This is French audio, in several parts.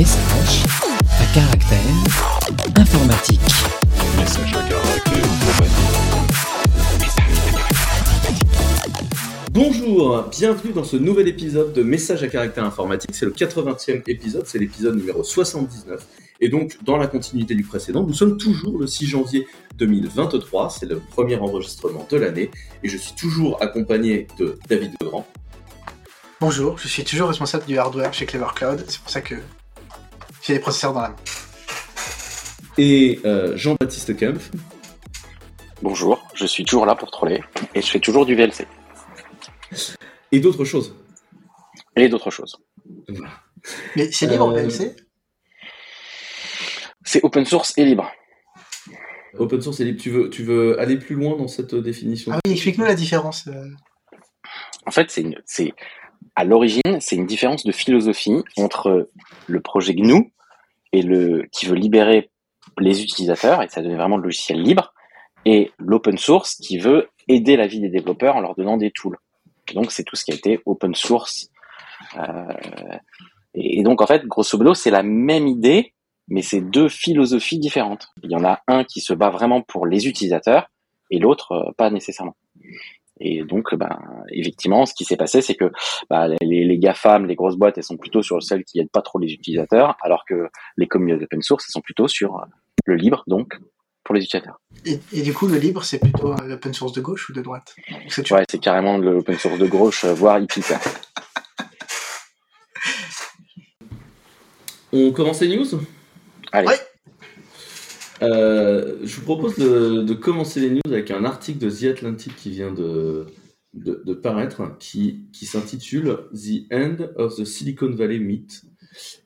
Message à caractère informatique. Message à caractère informatique. Bonjour, bienvenue dans ce nouvel épisode de Message à caractère informatique. C'est le 80e épisode, c'est l'épisode numéro 79. Et donc, dans la continuité du précédent, nous sommes toujours le 6 janvier 2023, c'est le premier enregistrement de l'année, et je suis toujours accompagné de David Legrand. Bonjour, je suis toujours responsable du hardware chez Clever Cloud, c'est pour ça que j'ai des processeurs dans la main. Et euh, Jean-Baptiste Kempf. Bonjour, je suis toujours là pour troller et je fais toujours du VLC. Et d'autres choses? Et d'autres choses. Voilà. Mais c'est libre Euh, VLC C'est open source et libre. Open source et libre, tu veux, tu veux aller plus loin dans cette définition? Ah oui, explique-nous la différence. euh. En fait, c'est à l'origine, c'est une différence de philosophie entre le projet GNU et le qui veut libérer les utilisateurs et ça donne vraiment le logiciel libre et l'open source qui veut aider la vie des développeurs en leur donnant des tools. Donc c'est tout ce qui a été open source. Euh, et, et donc en fait, grosso modo, c'est la même idée, mais c'est deux philosophies différentes. Il y en a un qui se bat vraiment pour les utilisateurs et l'autre euh, pas nécessairement. Et donc, ben, effectivement, ce qui s'est passé, c'est que bah, les, les GAFAM, les grosses boîtes, elles sont plutôt sur celles qui aident pas trop les utilisateurs, alors que les communautés open source, elles sont plutôt sur euh, le libre, donc pour les utilisateurs. Et, et du coup, le libre, c'est plutôt euh, l'open source de gauche ou de droite? Tu- Ouais, c'est carrément de l'open source de gauche, euh, voire hippie. On commence les news? Allez. Ouais. Euh, je vous propose de, commencer les news avec un article de The Atlantic qui vient de, paraître, qui, qui s'intitule The End of the Silicon Valley Myth,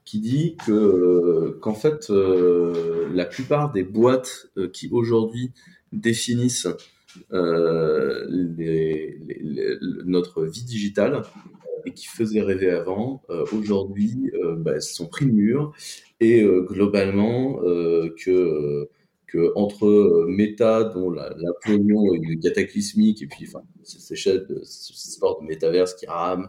qui dit que euh, qu'en fait euh, la plupart des boîtes qui aujourd'hui définissent notre vie digitale et qui faisaient rêver avant, euh, aujourd'hui euh, bah, sont pris de mur. Et euh, globalement que entre Meta dont la, la pognon est cataclysmique et puis enfin ces chaînes ce sport de métaverse qui rame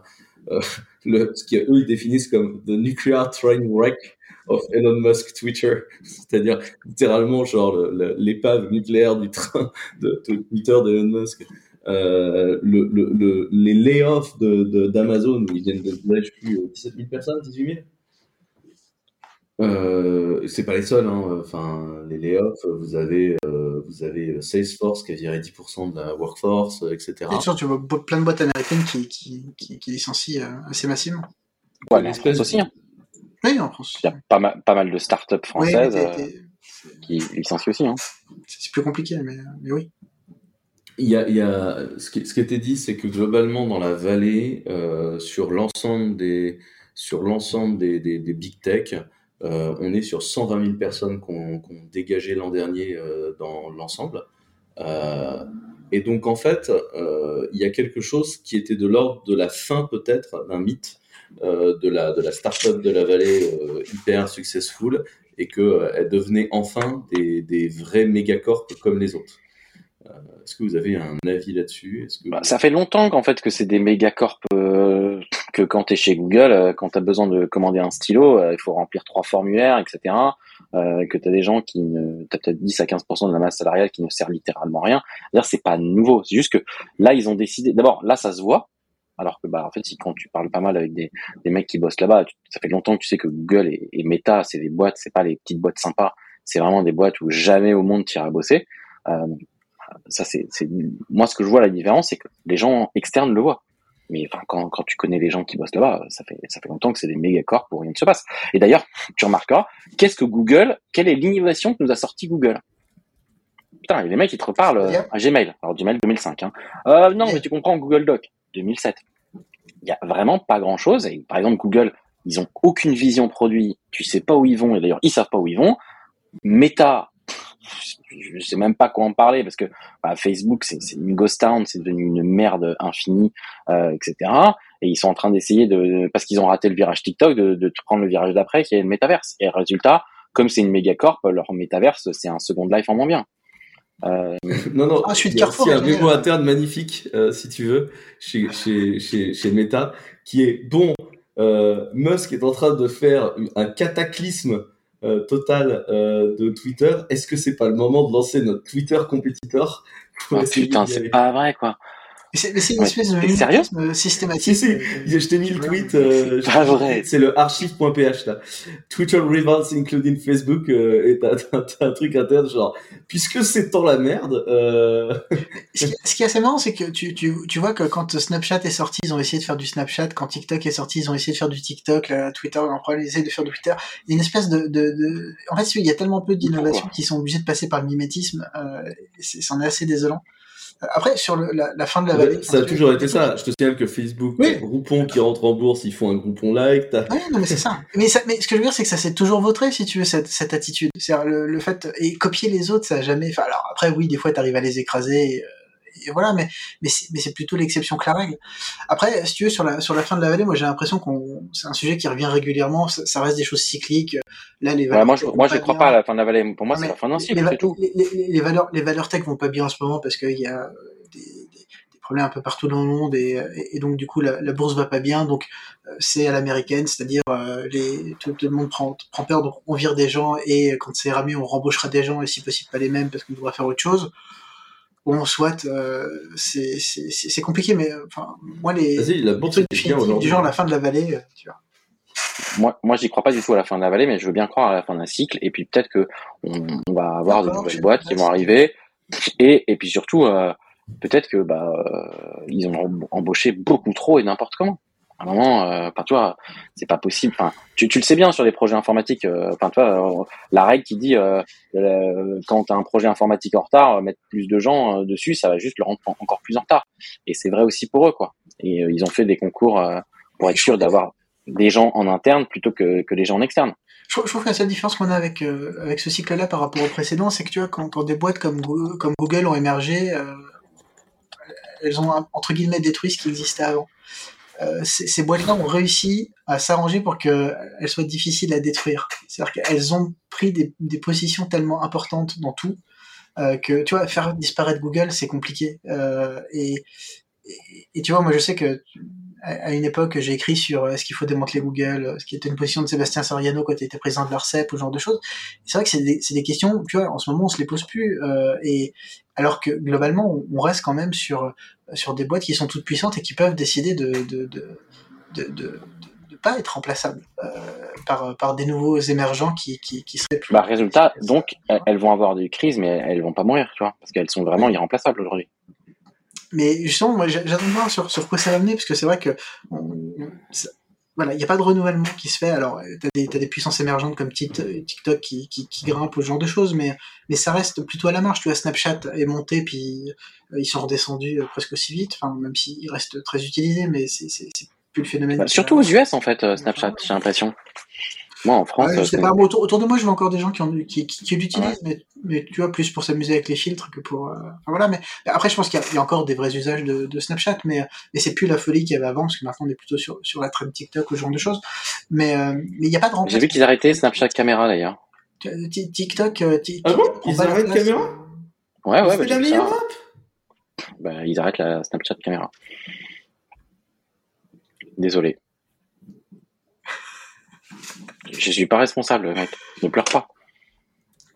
euh, ce qu'eux ils définissent comme the nuclear train wreck of Elon Musk Twitter. C'est-à-dire littéralement genre l'épave nucléaire du train de Twitter d'Elon Musk euh, le, le, le, les layoffs de, de, d'Amazon où ils viennent de je sais plus 17 000 personnes 18 000 euh, c'est pas les seuls, hein. Enfin, les layoffs, vous avez, euh, vous avez Salesforce qui a viré 10% de la workforce, etc. Bien sûr, tu vois plein de boîtes américaines qui, qui, qui, qui licencient euh, assez massivement. Ouais, mais en France aussi. hein. Oui, en France. Il y a pas mal, pas mal de startups françaises qui licencient aussi. Hein. c'est c'est plus compliqué, mais, mais oui. Il y a, il y a, ce qui, ce qui était dit, c'est que globalement dans la vallée, euh, sur l'ensemble des, sur l'ensemble des, des, des big tech, euh, on est sur 120 000 personnes qu'on qu'on dégagé l'an dernier euh, dans l'ensemble. Euh, et donc en fait, euh, il y a quelque chose qui était de l'ordre de la fin peut-être d'un mythe euh, de la de la startup de la vallée hyper successful et que euh, elle devenait enfin des, des vrais mégacorps comme les autres. Euh, Est-ce que vous avez un avis là-dessus? Que Bah, ça fait longtemps qu'en fait que c'est des mégacorps euh, que quand tu es chez Google, euh, quand tu as besoin de commander un stylo, euh, il faut remplir trois formulaires, etc. Euh, que tu as des gens qui ne t'as peut-être 10 à 15% de la masse salariale qui ne sert littéralement à rien. D'ailleurs, c'est pas nouveau, c'est juste que là ils ont décidé d'abord là ça se voit alors que bah en fait si quand tu parles pas mal avec des, des mecs qui bossent là-bas, tu- ça fait longtemps que tu sais que Google et, et Meta, c'est des boîtes, c'est pas les petites boîtes sympas, c'est vraiment des boîtes où jamais au monde tu iras bosser. Euh, ça c'est moi ce que je vois la différence c'est que les gens externes le voient. Mais enfin quand, quand tu connais les gens qui bossent là-bas ça fait ça fait longtemps que c'est des méga corps où rien ne se passe. Et d'ailleurs tu remarqueras qu'est-ce que Google quelle est l'innovation que nous a sorti Google? Putain et les mecs ils te reparlent euh, à Gmail. Alors Gmail 2005 hein. euh, non mais tu comprends Google Doc 2007 il y a vraiment pas grand chose et par exemple Google ils ont aucune vision produit. Tu sais pas où ils vont. Et d'ailleurs ils savent pas où ils vont. Meta je sais même pas quoi en parler parce que bah, Facebook c'est une ghost town, c'est devenu une merde infinie, euh, etc. Et ils sont en train d'essayer de parce qu'ils ont raté le virage TikTok de, de prendre le virage d'après qui est le métaverse. Et résultat, comme c'est une mégacorp, leur métaverse c'est un second life en moins bien. Euh, Non, non, Ah, je suis de il y a un mémo interne magnifique, euh, si tu veux, chez, chez, chez, chez Meta, qui est bon. euh, Musk est en train de faire un cataclysme euh, total euh, de Twitter. Est-ce que c'est pas le moment de lancer notre Twitter compétiteur Ah, essayer putain, c'est pas vrai, quoi. Mais c'est mais c'est une Ouais. espèce de sérieux mimétisme systématique. Si, si, je t'ai mis le tweet. euh, C'est pas vrai. C'est le archive.ph là. Twitter rivals including Facebook euh, et t'as t'as- t'as un truc interne genre puisque c'est tant la merde. Euh... Ce qui, ce qui est assez marrant, c'est que tu, tu, tu vois que quand Snapchat est sorti, ils ont essayé de faire du Snapchat. Quand TikTok est sorti, ils ont essayé de faire du TikTok. Là, Twitter, en problème, ils essaient de faire du Twitter. Il y a une espèce de, de, de... En fait, il y a tellement peu d'innovations qui sont obligés de passer par le mimétisme. Euh, c'en est assez désolant. Après, sur le, la, la fin de la vallée... ça a toujours été ça. Je te signale que Facebook, Oui. Groupon qui rentre en bourse, ils font un Groupon like. t'as- Ouais, non, mais c'est ça. Mais, ça. mais ce que je veux dire, c'est que ça s'est toujours vautré, si tu veux, cette, cette attitude. C'est-à-dire le, le fait et copier les autres, ça a jamais. Enfin, alors après, oui, des fois, t'arrives à les écraser. Et, euh, et voilà, mais mais c'est, mais c'est plutôt l'exception que la règle. Après, si tu veux, sur la sur la fin de la vallée, moi, j'ai l'impression qu'on c'est un sujet qui revient régulièrement. Ça, ça reste des choses cycliques. Là, les Ouais, valeurs moi, je, moi, je crois bien. pas à la fin de la vallée. Pour moi, c'est la fin d'un cycle, c'est tout. Les, les- les valeurs, les valeurs tech vont pas bien en ce moment parce qu'il y a des, des- des problèmes un peu partout dans le monde et, et- et donc du coup la, la bourse va pas bien. Donc euh, c'est à l'américaine, c'est-à-dire euh, les tout, tout le monde prend, prend peur, donc on vire des gens et quand c'est ramé, on rembauchera des gens et si possible pas les mêmes parce qu'on devra faire autre chose. Bon, soit euh, c'est c'est- c'est c'est compliqué, mais euh, enfin moi les, Vas-y, la les bourse trucs du genre la fin de la vallée, euh, tu vois. Moi, moi, j'y crois pas du tout à la fin de la vallée, mais je veux bien croire à la fin d'un cycle. Et puis peut-être que on, on va avoir de nouvelles boîtes qui vont arriver. Et, et puis surtout, euh, peut-être que bah euh, ils ont embauché beaucoup trop et n'importe comment. À un moment, euh, tu c'est pas possible. Tu, le sais bien sur les projets informatiques. euh, Enfin, euh, la règle qui dit quand tu as un projet informatique en retard, mettre plus de gens dessus, ça va juste le rendre en- encore plus en retard. Et c'est vrai aussi pour eux, quoi. Et ils ont fait des concours pour être sûr d'avoir des gens en interne plutôt que, des gens en externe. Je trouve, que la seule différence qu'on a avec, ce cycle-là par rapport au précédent, c'est que tu vois, quand, des boîtes comme, Go- comme Google ont émergé, elles ont entre guillemets détruit ce qui existait avant. Euh, ces, boîtes-là ont réussi à s'arranger pour qu'elles soient difficiles à détruire. C'est-à-dire qu'elles ont pris des, positions tellement importantes dans tout euh, que tu vois faire disparaître Google c'est compliqué. Euh, et, tu vois moi je sais que à une époque, j'ai écrit sur euh, est-ce qu'il faut démanteler Google, euh, ce qui était une position de Sébastien Soriano quand il était président de l'ARCEP, ou ce genre de choses. C'est vrai que c'est des, questions, tu vois, en ce moment, on se les pose plus. euh, et alors que globalement, on, on reste quand même sur sur des boîtes qui sont toutes puissantes et qui peuvent décider de de de de, pas être remplaçables euh, par par des nouveaux émergents qui qui, qui seraient plus. Bah, résultat, donc, elles vont avoir des crises, mais elles vont pas mourir, tu vois, parce qu'elles sont vraiment irremplaçables aujourd'hui. Mais justement, moi, j'a- j'attends de voir sur, sur quoi ça va mener, parce que c'est vrai que on- voilà, il n'y a pas de renouvellement qui se fait. Alors, tu as des, t'as des puissances émergentes comme Tik- TikTok qui, qui, qui grimpent, ou ce genre de choses, mais, mais ça reste plutôt à la marche. Tu vois, Snapchat est monté, puis euh, ils sont redescendus euh, presque aussi vite, enfin, même s'ils restent très utilisés, mais c'est plus le phénomène. Bah, surtout aux US, en fait, euh, Snapchat, j'ai l'impression. Moi, en France, Ouais, je euh, sais c'est- pas, bon, autour, autour de moi, je vois encore des gens qui, en, qui, qui, qui l'utilisent, Ouais. mais, mais tu vois, plus pour s'amuser avec les filtres que pour. euh, enfin, voilà, mais après, je pense qu'il y, a- il y a encore des vrais usages de, de Snapchat, mais, mais c'est plus la folie qu'il y avait avant, parce que maintenant, on est plutôt sur, sur la trend TikTok ou ce genre de choses. Mais euh, mais il n'y a pas de j'ai remplacement. vu qu'ils arrêtaient Snapchat caméra, d'ailleurs. Ti- TikTok. euh, Ti- Ah bon Ils arrêtent caméra euh, Ouais, ouais, C'est bah, la j'ai vu meilleure ça. app Bah, ils arrêtent la Snapchat caméra. Désolé. Je suis pas responsable, mec. Ne pleure pas.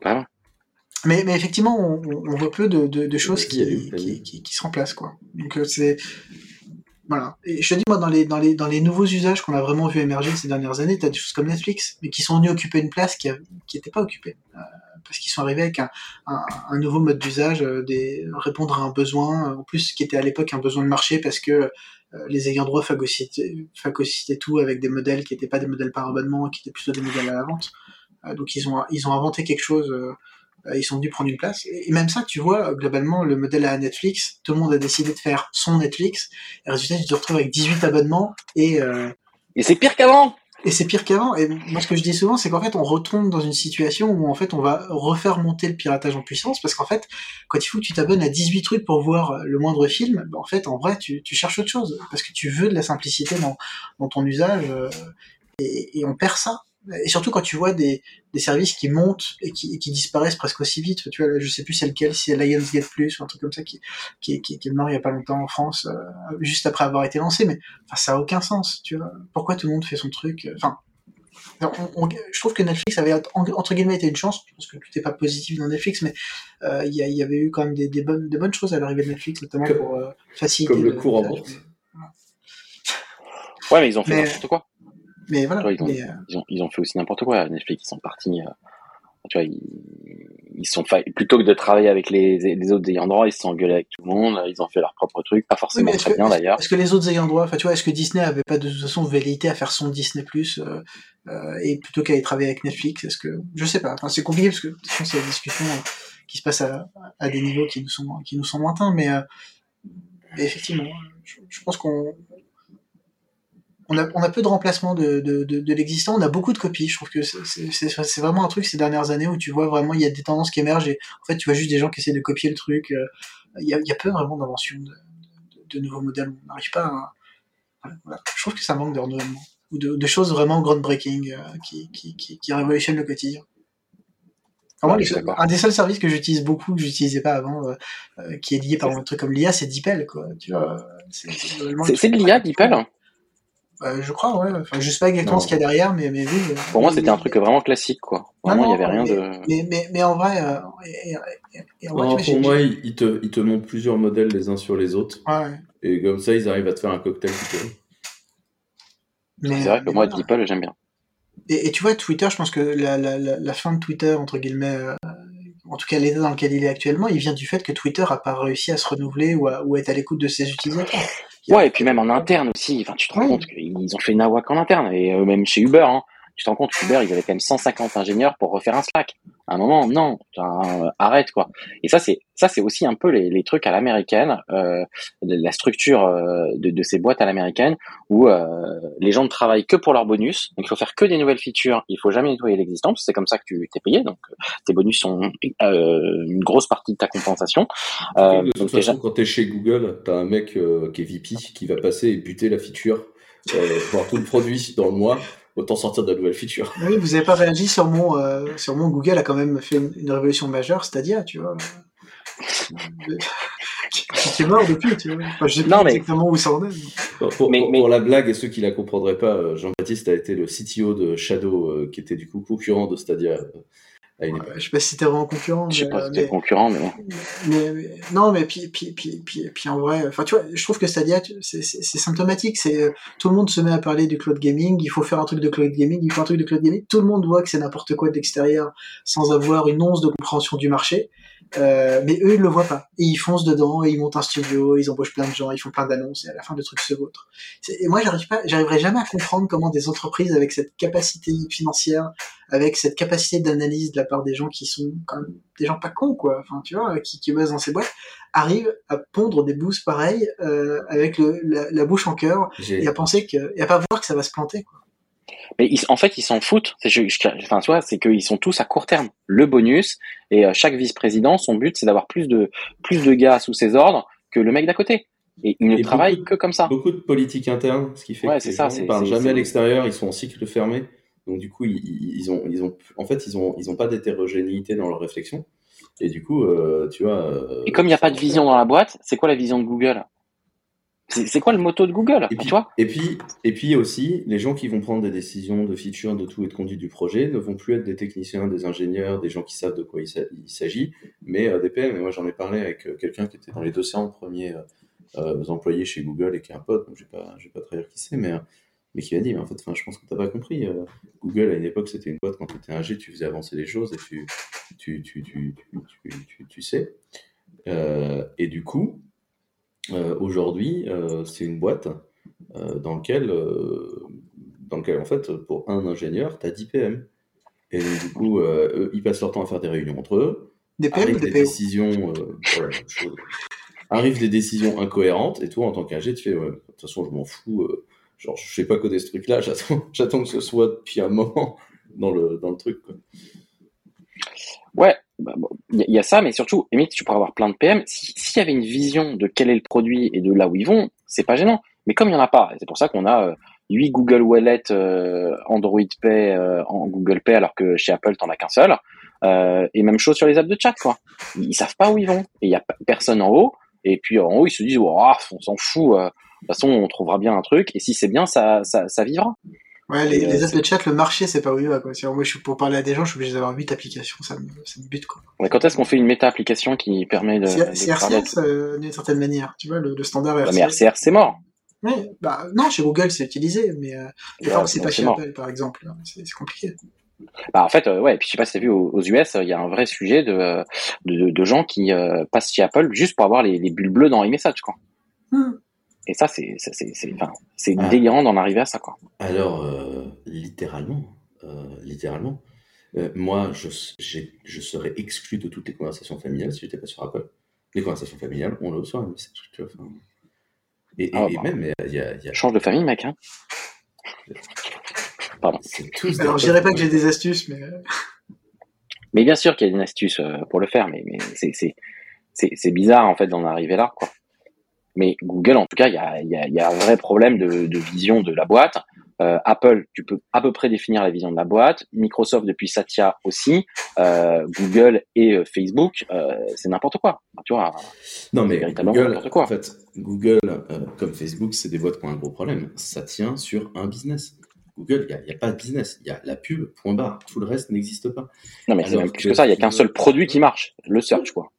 Vraiment. Mais, mais effectivement, on, on voit peu de, de, de choses qui, se remplacent, quoi. Donc euh, c'est voilà. Et je te dis moi dans les dans les dans les nouveaux usages qu'on a vraiment vu émerger ces dernières années, t'as des choses comme Netflix, mais qui sont venus occuper une place qui a, qui était pas occupée Euh, parce qu'ils sont arrivés avec un, un, un nouveau mode d'usage, euh, des répondre à un besoin, euh, en plus qui était à l'époque un besoin de marché parce que euh, les ayants droit phagocytaient, tout avec des modèles qui n'étaient pas des modèles par abonnement, qui étaient plutôt des modèles à la vente. Donc ils ont ils ont inventé quelque chose. ils sont venus prendre une place. Et même ça, tu vois, globalement, le modèle à Netflix, tout le monde a décidé de faire son Netflix. Et résultat, tu te retrouves avec 18 abonnements et, euh, Et c'est pire qu'avant et c'est pire qu'avant. Et moi, ce que je dis souvent, c'est qu'en fait, on retombe dans une situation où, en fait, on va refaire monter le piratage en puissance parce qu'en fait, quand il faut que tu t'abonnes à 18 trucs pour voir le moindre film, ben, en fait, en vrai, tu, tu cherches autre chose parce que tu veux de la simplicité dans, dans ton usage euh, et, et on perd ça. Et surtout quand tu vois des, des services qui montent et qui, et qui disparaissent presque aussi vite. Tu vois, je sais plus c'est lequel, si c'est Lionsgate Plus ou un truc comme ça qui, qui, qui, qui est mort il y a pas longtemps en France, euh, juste après avoir été lancé. Mais enfin, ça a aucun sens. Tu vois, pourquoi tout le monde fait son truc euh, Enfin, on- on- je trouve que Netflix avait en- entre guillemets été une chance. Je pense que tout n'est pas positif dans Netflix, mais euh, il y, a- il y avait eu quand même des, des bonnes, des bonnes choses à l'arrivée de Netflix, notamment Comme- pour euh, faciliter comme le cours en bourse. Ouais, mais ils ont fait n'importe quoi. Mais voilà. Ouais, ils ont- mais, euh, Ils ont, ils ont fait aussi n'importe quoi. Netflix, ils sont partis. euh, tu vois, ils, ils sont fa- plutôt que de travailler avec les, les autres ayants droit, ils se sont engueulés avec tout le monde. Ils ont fait leur propre truc, pas forcément très que, bien d'ailleurs. est-ce que les autres ayants droit, enfin tu vois, est-ce que Disney avait pas de toute façon velléité à faire son Disney Plus euh, et plutôt qu'à y travailler avec Netflix Est-ce que je sais pas. Enfin, c'est compliqué parce que c'est des discussions euh, qui se passent à, à des niveaux qui nous sont qui nous sont lointains, mais, euh, mais effectivement, je, je pense qu'on on a, on a peu de remplacement de, de, de, de l'existant, on a beaucoup de copies. Je trouve que c'est- vraiment un truc ces dernières années où tu vois vraiment il y a des tendances qui émergent et en fait tu vois juste des gens qui essaient de copier le truc. euh, Il y, a, il y a peu vraiment d'invention de, nouveaux modèles. On n'arrive pas à. voilà. Je trouve que ça manque de renouvellement ou de, choses vraiment groundbreaking euh, qui, qui, qui, qui révolutionnent le quotidien. Ouais, les un des seuls services que j'utilise beaucoup, que j'utilisais pas avant, euh, euh, qui est lié par un truc comme l'IA, c'est DeepL, quoi. Tu vois, c'est de l'IA, DeepL Euh, Je crois, ouais. Enfin, je sais pas exactement Non. ce qu'il y a derrière, mais, mais oui. euh, Pour moi, c'était un truc vraiment classique, quoi. Non, Vraiment, il y non, avait rien mais, de. Mais, mais, mais en vrai, euh, et, et- et- et en vrai, Non, tu vois, pour moi, ils te, ils te montrent plusieurs modèles les uns sur les autres. ouais. Et comme ça, ils arrivent à te faire un cocktail C'est vrai que mais moi, voilà. DeepL, j'aime bien. Et, et tu vois, Twitter, je pense que la, la, la, la fin de Twitter, entre guillemets, euh, en tout cas l'état dans lequel il est actuellement, il vient du fait que Twitter a pas réussi à se renouveler ou à, ou à être à l'écoute de ses utilisateurs. Ouais, et puis même en interne aussi. Enfin, tu te rends Ouais. compte qu'ils ont fait Nawak en interne. Et euh, même chez Uber, hein. Tu te rends compte, Uber, ils avaient quand même 150 ingénieurs pour refaire un Slack. À un moment, non, euh, arrête quoi. Et ça, c'est ça, c'est aussi un peu les, les trucs à l'américaine, euh, la structure euh, de, de ces boîtes à l'américaine où euh, les gens ne travaillent que pour leur bonus. Donc, il faut faire que des nouvelles features. Il faut jamais nettoyer l'existant. C'est comme ça que tu t'es payé. Donc, tes bonus sont une grosse partie de ta compensation. De toute donc, façon, déjà- quand t'es chez Google, t'as un mec qui est VP qui va passer et buter la feature, euh, voir tout le produit dans le mois, autant sortir de la nouvelle feature. Oui, vous avez pas réagi sur mon, euh, sur mon Google a quand même fait une, une révolution majeure, Stadia, tu vois. qui, est mort depuis, tu vois. Enfin, je sais Non, pas mais- exactement où ça en est. Pour, pour- Mais- pour- mais- pour la blague et ceux qui la comprendraient pas, euh, Jean-Baptiste a été le CTO de Shadow, euh, qui était du coup concurrent de Stadia euh, à une époque. Je sais pas si c'était vraiment concurrent. je sais mais, pas euh, si t'es concurrent, mais mais, mais- non mais puis puis puis puis, puis en vrai enfin tu vois je trouve que Stadia c'est symptomatique c'est tout le monde se met à parler du cloud gaming il faut faire un truc de cloud gaming il faut un truc de cloud gaming tout le monde voit que c'est n'importe quoi de l'extérieur sans avoir une once de compréhension du marché euh, mais eux ils le voient pas et ils foncent dedans et ils montent un studio ils embauchent plein de gens ils font plein d'annonces et à la fin le truc se vautre et moi j'arrive pas j'arriverai jamais à comprendre comment des entreprises avec cette capacité financière avec cette capacité d'analyse de la part des gens qui sont quand même des gens pas cons quoi enfin tu vois qui qui bossent dans ces boîtes arrivent à pondre des boosts pareils euh, avec le, la, la bouche en cœur et à penser que et à pas voir que ça va se planter quoi. Mais ils- en fait, ils s'en foutent. C'est, je- je- enfin, tu vois, c'est qu'ils sont tous à court terme. Le bonus et euh, chaque vice-président, son but, c'est d'avoir plus de plus de gars sous ses ordres que le mec d'à côté. Et ils ne Et travaillent beaucoup que comme ça. Beaucoup de politique interne, ce qui fait Ouais, que c'est les ça, gens ne parlent jamais à l'extérieur, ils sont en cycle fermé. Donc du coup, ils, ils- ils ont, ils ont, en fait, ils ont, ils ont pas d'hétérogénéité dans leur réflexion. Et du coup, euh, tu vois. euh, Et comme il n'y a pas de vision dans la boîte, c'est quoi la vision de Google? C'est, quoi le motto de Google Et puis, Tu vois et puis, et puis aussi, les gens qui vont prendre des décisions de feature, de tout et de conduite du projet ne vont plus être des techniciens, des ingénieurs, des gens qui savent de quoi il s'a- il s'agit, mais euh, des PM. Et moi, j'en ai parlé avec euh, quelqu'un qui était dans les 200 premiers euh, employés chez Google et qui est un pote, donc je vais pas, je vais pas trahir qui c'est, mais, mais qui m'a dit, mais en fait, je pense que t'as pas compris. Google, à une époque, c'était une boîte, quand tu étais un G, tu faisais avancer les choses et tu, tu, tu, tu, tu, tu, tu- tu sais. Et du coup, aujourd'hui, euh, c'est une boîte euh, dans lequel, euh, dans lequel, en fait, pour un ingénieur, tu as 10 PM. Et donc, du coup, euh, eux, ils passent leur temps à faire des réunions entre eux. Des PM des des décisions, euh, voilà. Arrivent des décisions incohérentes, et toi, en tant qu'ingé, tu fais, ouais, de toute façon, je m'en fous. euh, genre, je sais pas coder ce truc-là, j'attends, j'attends que ce soit depuis un moment dans le, dans le truc. Quoi. Ouais, bah, il y, a- ça, mais surtout, limite, tu pourrais avoir plein de PM. Si- S'il y avait une vision de quel est le produit et de là où ils vont, c'est pas gênant. Mais comme il y en a pas, c'est pour ça qu'on a euh, 8 Google Wallet euh, Android Pay euh, en Google Pay alors que chez Apple t'en as qu'un seul. Euh, et même chose sur les apps de chat quoi. Ils savent pas où ils vont et il y a personne en haut. Et puis en haut ils se disent oh, on s'en fout. De toute façon on trouvera bien un truc et si c'est bien ça, ça vivra. Ouais, les, Et, euh, les apps de chat, le marché, c'est pas où il va, quoi. Moi, je suis pour parler à des gens, je suis obligé d'avoir 8 applications, ça me, ça me bute, quoi. Mais quand est-ce qu'on fait une méta application qui permet de, C'est RCS, euh, d'une certaine manière. Tu vois, le, le standard Ouais, RCS. Mais RCR c'est mort. Ouais, bah, non, chez Google, c'est utilisé, mais, euh, Ouais, c'est pas chez mort. Apple, par exemple. C'est c'est compliqué. Bah en fait euh, ouais. Puis je sais pas si t'as vu aux, aux US il y a un vrai sujet de de, de gens qui euh, passent chez Apple juste pour avoir les, les bulles bleues dans iMessage quoi. Hmm. Et ça c'est c'est c'est c'est enfin, c'est Ah. délirant d'en arriver à ça quoi. Alors, euh, littéralement, euh, littéralement, euh, moi, je, je serais exclu de toutes les conversations familiales si j'étais pas sur Apple. Les conversations familiales, on le vois. enfin. Et, et- Ah, et bah. même, il y a, il y a- Change de famille mec hein. tous des Alors, je dirais pas que j'ai des astuces, mais, Mais bien sûr qu'il y a une astuce euh, pour le faire, mais, mais c'est, c'est, c'est, c'est bizarre en fait d'en arriver là, quoi. Mais Google, en tout cas, il y a, il y a, il y a un vrai problème de, de vision de la boîte. Euh, Apple, tu peux à peu près définir la vision de la boîte. Microsoft depuis Satya aussi. Euh, Google et euh, Facebook, c'est n'importe quoi. Tu vois. Non, mais véritablement Google, n'importe quoi. en fait, Google, comme Facebook, c'est des boîtes qui ont un gros problème. Ça tient sur un business. Google, il n'y a, pas de business. Il y a la pub, point barre. Tout le reste n'existe pas. Non, mais c'est même plus que que ça. Il y a qu'un seul produit qui marche, le search, quoi.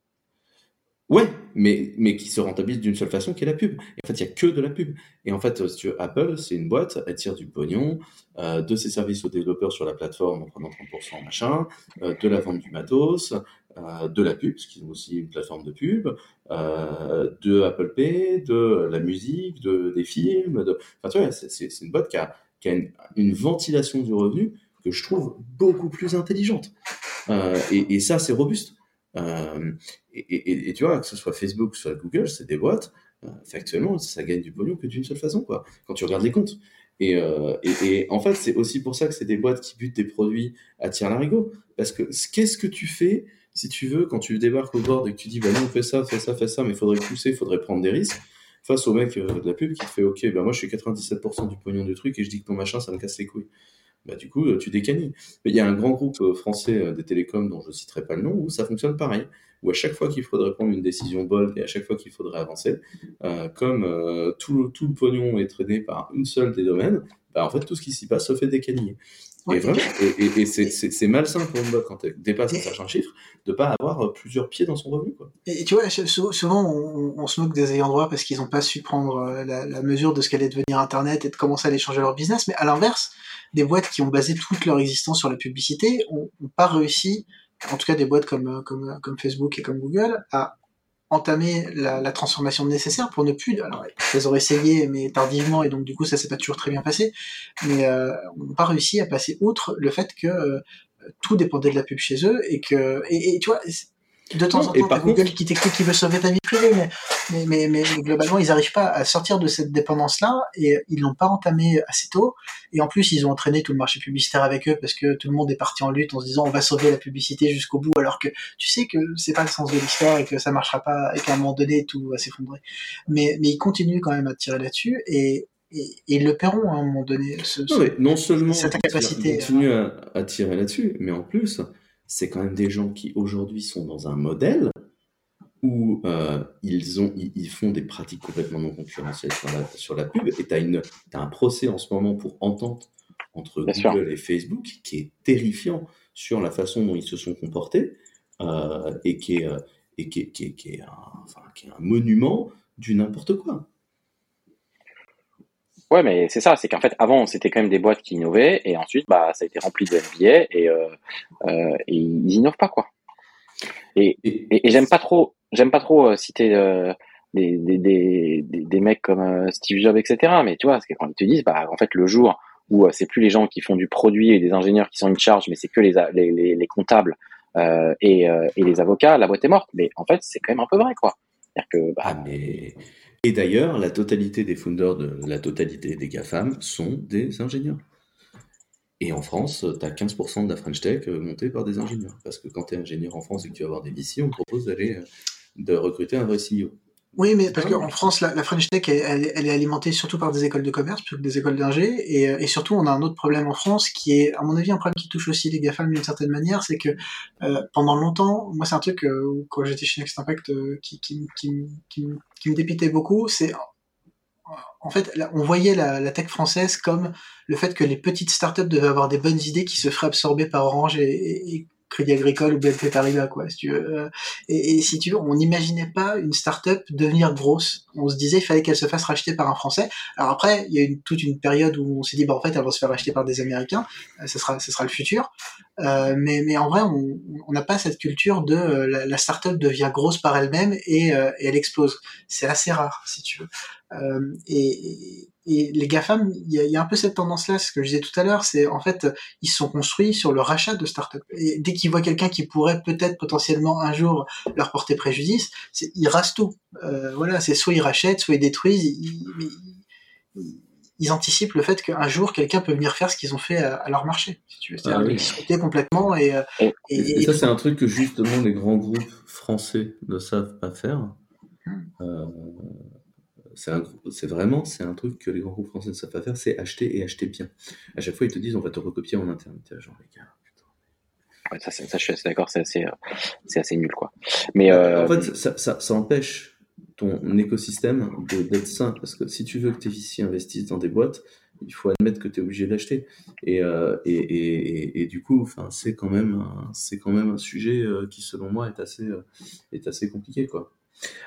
Ouais, mais, mais qui se rentabilise d'une seule façon, qui est la pub. En fait, il n'y a que de la pub. Et en fait, euh, si tu veux, Apple, c'est une boîte, elle tire du pognon, euh, de ses services aux développeurs sur la plateforme en prenant 30%, machin, euh, de la vente du matos, euh, de la pub, parce qu'ils ont aussi une plateforme de pub, euh, de Apple Pay, de la musique, de, des films. De... Enfin, tu vois, c'est une boîte qui a, qui a une, une ventilation du revenu que je trouve beaucoup plus intelligente. Euh, et, et ça, c'est robuste. Euh, et, tu vois, que ce soit Facebook, que ce soit Google, c'est des boîtes, euh, factuellement, ça gagne du pognon que d'une seule façon, quoi, quand tu regardes les comptes. Et, euh, en fait, c'est aussi pour ça que c'est des boîtes qui butent des produits à tir larigot. Parce que qu'est-ce que tu fais, si tu veux, quand tu débarques au board et que tu dis, bah non, fais ça, fais ça, fais ça, mais il faudrait pousser, il faudrait prendre des risques, face au mec de la pub qui te fait, ok, bah moi je suis 97% du pognon du truc et je dis que ton machin, ça me casse les couilles. Bah du coup, euh, tu décanilles. Mais il y a un grand groupe euh, français euh, des télécoms dont je citerai pas le nom où ça fonctionne pareil où à chaque fois qu'il faudrait prendre une décision bold et à chaque fois qu'il faudrait avancer, comme tout, tout le pognon est traîné par une seule des domaines, bah, en fait tout ce qui s'y passe se fait décaniller. Ouais. Et vraiment, et, et- et c'est- malsain pour une boîte quand elle dépasse un certain chiffre de pas avoir euh, plusieurs pieds dans son revenu. Quoi. Et, tu vois, sou- souvent on, on se moque des ayants droit parce qu'ils n'ont pas su prendre euh, la, la mesure de ce qu'allait devenir Internet et de commencer à aller changer leur business. Mais à l'inverse, des boîtes qui ont basé toute leur existence sur la publicité ont, ont pas réussi, en tout cas des boîtes comme, euh, comme, comme Facebook et comme Google, à entamer la, la transformation nécessaire pour ne plus. Alors, elles ont essayé, mais tardivement, et donc du coup ça s'est pas toujours très bien passé. Mais euh, on n'a pas réussi à passer outre le fait que euh, tout dépendait de la pub chez eux et que et, et tu vois de temps en temps, t'as Google contre- qui t'explique qu'il veut sauver ta vie privée, mais, mais, mais, mais globalement, ils n'arrivent pas à sortir de cette dépendance-là et ils l'ont pas entamé assez tôt. Et en plus, ils ont entraîné tout le marché publicitaire avec eux parce que tout le monde est parti en lutte en se disant on va sauver la publicité jusqu'au bout, alors que tu sais que c'est pas le sens de l'histoire et que ça marchera pas et qu'à un moment donné tout va s'effondrer. Mais, mais ils continuent quand même à tirer là-dessus et, et, et ils le paieront à un moment donné. Ce, ce- Non, non seulement cette ils capacité, continuent à, à tirer là-dessus, mais en plus, c'est quand même des gens qui aujourd'hui sont dans un modèle où euh, ils, ont, ils, ils font des pratiques complètement non concurrentielles sur la, sur la pub, et tu as, un procès en ce moment pour entente entre Bien Google sûr. et Facebook qui est terrifiant sur la façon dont ils se sont comportés, euh, et qui est, et qui est, qui est- qui est un, enfin, qui est un monument du n'importe quoi. Ouais, mais c'est ça, c'est qu'en fait, avant, c'était quand même des boîtes qui innovaient, et ensuite, bah, ça a été rempli de MBA, et, euh, euh, et ils innovent pas, quoi. Et, Et, et, et j'aime pas trop, j'aime pas trop euh, citer euh, des, des, des, des, mecs comme Steve Jobs, etc. Mais tu vois, que quand ils te disent, bah, en fait, le jour où c'est plus les gens qui font du produit et des ingénieurs qui sont in charge, mais c'est que les, les, les, les comptables et, et les avocats, la boîte est morte. Mais en fait, c'est quand même un peu vrai, quoi. C'est-à-dire que, bah, Ah, mais... Et d'ailleurs, la totalité des founders de la totalité des GAFAM sont des ingénieurs. Et en France, tu as 15% de la French Tech euh, montée par des ingénieurs. Parce que quand tu es ingénieur en France et que tu vas avoir des VC, on te propose d'aller euh, de recruter un vrai CEO. Oui, mais parce qu'en France, la, la French Tech, elle, est alimentée surtout par des écoles de commerce plutôt que des écoles d'ingé. Et, euh, et surtout, on a un autre problème en France qui est, à mon avis, un problème qui touche aussi les GAFAM d'une certaine manière, c'est que euh, pendant longtemps, moi, c'est un truc, euh, quand j'étais chez Next Impact, euh, qui, qui, qui, qui, qui me dépitait beaucoup, c'est en fait, là, on voyait la, la, tech française comme le fait que les petites startups devaient avoir des bonnes idées qui se feraient absorber par Orange et, et, et Crédit Agricole ou BNP Paribas, quoi, si tu veux. Et, et si tu veux, on n'imaginait pas une start-up devenir grosse. On se disait, il fallait qu'elle se fasse racheter par un Français. Alors après, il y a une, toute une période où on s'est dit, bah, en fait, elle va se faire racheter par des Américains. Euh, ce sera, ce sera le futur. Euh, mais, mais en vrai, on n'a pas cette culture de euh, la, la start-up devient grosse par elle-même et, euh, elle explose. C'est assez rare, si tu veux. Euh, et, les GAFAM, il y, y a, un peu cette tendance-là, ce que je disais tout à l'heure, c'est en fait, ils sont construits sur le rachat de startups. Et dès qu'ils voient quelqu'un qui pourrait peut-être potentiellement un jour leur porter préjudice, ils rasent tout. Euh, voilà, c'est soit ils rachètent, soit ils détruisent. Ils, ils, ils anticipent le fait qu'un jour quelqu'un peut venir faire ce qu'ils ont fait à, à, leur marché. Si tu veux, ah, oui. ils complètement et, et, et, et ça c'est un truc que justement les grands groupes français ne savent pas faire. Hmm. Euh, c'est vraiment c'est un truc que les grands groupes français ne savent pas faire, c'est acheter et acheter bien. À chaque fois, ils te disent on va te recopier en interne. Genre, les gars, ouais, ça, ça, je suis assez d'accord, c'est assez, c'est assez nul quoi. Mais euh... en fait, ça, ça, ça empêche ton écosystème d'être sain parce que si tu veux que tes VC investissent dans des boîtes, il faut admettre que tu es obligé d'acheter. Et, euh, et, et, et, du coup, enfin, c'est quand même c'est quand même un sujet euh, qui selon moi est assez euh, est assez compliqué quoi.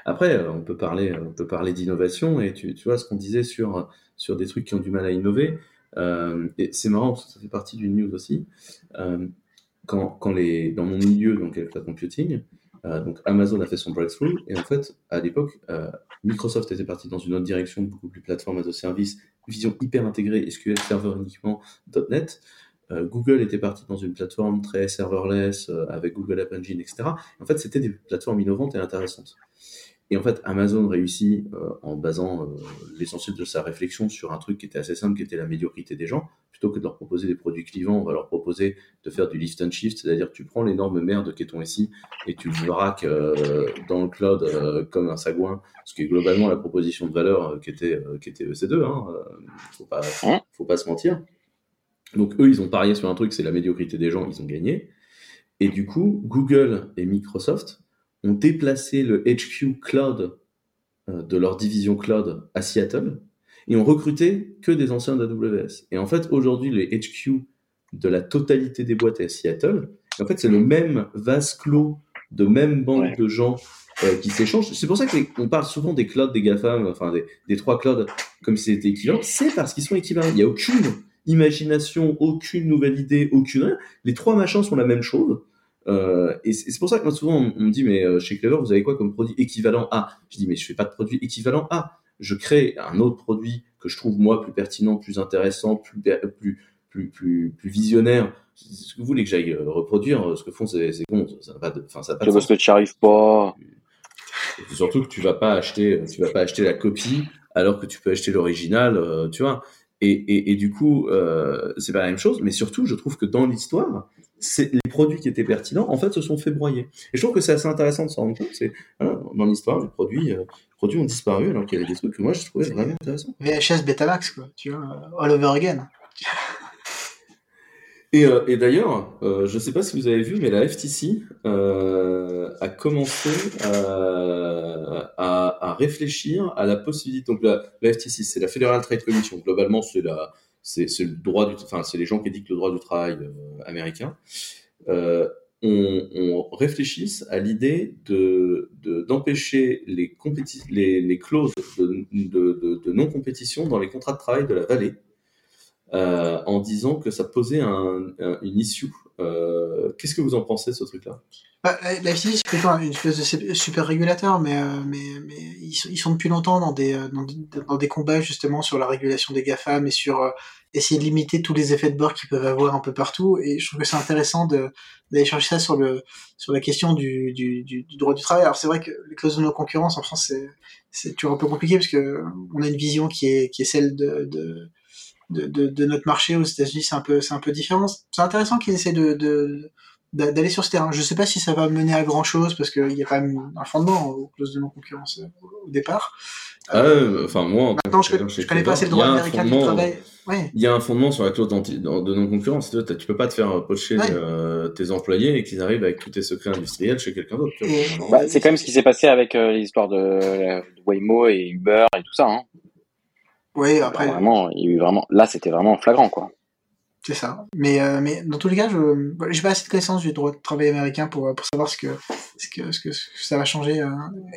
Après, euh, on peut parler, on peut parler d'innovation et tu, vois ce qu'on disait sur, sur des trucs qui ont du mal à innover. Euh, et c'est marrant parce que ça fait partie d'une news aussi. Euh, quand, quand les, dans mon milieu, donc avec la computing, euh, donc Amazon a fait son breakthrough et en fait, à l'époque, euh, Microsoft était parti dans une autre direction, beaucoup plus plateforme as a service, vision hyper intégrée, SQL Server uniquement, .NET. Euh, Google était parti dans une plateforme très serverless avec Google App Engine, etc. En fait, c'était des plateformes innovantes et intéressantes. Et en fait, Amazon réussit euh, en basant euh, l'essentiel de sa réflexion sur un truc qui était assez simple, qui était la médiocrité des gens. Plutôt que de leur proposer des produits clivants, on va leur proposer de faire du lift and shift, c'est-à-dire tu prends l'énorme merde qu'est ton SI et tu le raques euh, dans le cloud euh, comme un sagouin, ce qui est globalement la proposition de valeur euh, qui était, qui était EC2. Hein, faut, pas, faut pas se mentir. Donc eux, ils ont parié sur un truc, c'est la médiocrité des gens, ils ont gagné. Et du coup, Google et Microsoft ont déplacé le HQ Cloud euh, de leur division cloud à Seattle et ont recruté que des anciens d'AWS. Et en fait, aujourd'hui, les HQ de la totalité des boîtes est à Seattle. Et en fait, c'est le même vase clos de même bande ouais. de gens euh, qui s'échangent. C'est pour ça qu'on parle souvent des clouds des GAFAM, enfin des, des trois clouds comme si c'était équivalent. C'est parce qu'ils sont équivalents. Il n'y a aucune imagination, aucune nouvelle idée, aucune. Les trois machins sont la même chose. Euh, et c'est pour ça que moi souvent on, me dit mais euh, chez Clever vous avez quoi comme produit équivalent A? Je dis mais je fais pas de produit équivalent A. Je crée un autre produit que je trouve moi plus pertinent, plus intéressant, plus plus plus plus, plus visionnaire. Ce que vous voulez que j'aille euh, reproduire, ce que font ces, ces comptes, ça n'a pas de, enfin ça pas. De parce que tu arrives pas. Et surtout que tu vas pas acheter, tu vas pas acheter la copie alors que tu peux acheter l'original, euh, tu vois. Et, et, et, du coup, euh, c'est pas la même chose, mais surtout, je trouve que dans l'histoire, les produits qui étaient pertinents, en fait, se sont fait broyer. Et je trouve que c'est assez intéressant de s'en rendre compte. C'est hein, dans l'histoire, les produits, euh, les produits ont disparu alors qu'il y avait des trucs que moi je trouvais vraiment intéressants. VHS Betamax, quoi. Tu vois, all over again. Et, euh, et d'ailleurs, euh, je ne sais pas si vous avez vu, mais la FTC euh, a commencé à, réfléchir à la possibilité. Donc la, FTC, c'est la Federal Trade Commission. Globalement, c'est le droit enfin c'est les gens qui dictent le droit du travail américain. On, on, réfléchisse à l'idée de d'empêcher de, les, clauses de, de non-compétition dans les contrats de travail de la vallée euh, en disant que ça posait un, un, une issue. Euh, Qu'est-ce que vous en pensez ce truc-là? Bah, la FTC, c'est plutôt une espèce de super régulateur, mais, euh, mais, mais ils, sont, depuis longtemps dans des, euh, dans, des combats justement sur la régulation des GAFAM et sur euh, essayer de limiter tous les effets de bord qu'ils peuvent avoir un peu partout. Et je trouve que c'est intéressant d'aller chercher ça sur, le, sur la question du, du, du, du droit du travail. Alors c'est vrai que les clauses de non-concurrence en France, c'est toujours un peu compliqué parce que on a une vision qui est, qui est celle de, de de, de, de, notre marché aux États-Unis, c'est un peu, c'est un peu différent. C'est intéressant qu'ils essaient de, de, d'a- d'aller sur ce terrain. Je sais pas si ça va mener à grand chose parce qu'il y a quand même un fondement aux clauses de non-concurrence euh, au départ. Ah, ouais, enfin, moi, Maintenant, je, chez connais pas assez le droit il y a un américain du fondement- travail. Ouais. Il y a un fondement sur la clause de non-concurrence. Tu tu peux pas te faire pocher Ouais. euh, tes employés et qu'ils arrivent avec tous tes secrets industriels chez quelqu'un d'autre. Bah, c'est quand même ce qui s'est passé avec euh, l'histoire de, de Waymo et Uber et tout ça. Hein. Ouais, après, Vraiment, il y a eu vraiment. Là, c'était vraiment flagrant, quoi. c'est ça. Mais, euh, mais dans tous les cas, je j'ai pas assez de connaissances du droit de travail américain pour, pour savoir ce que, ce que, ce que, ce que ça va changer euh,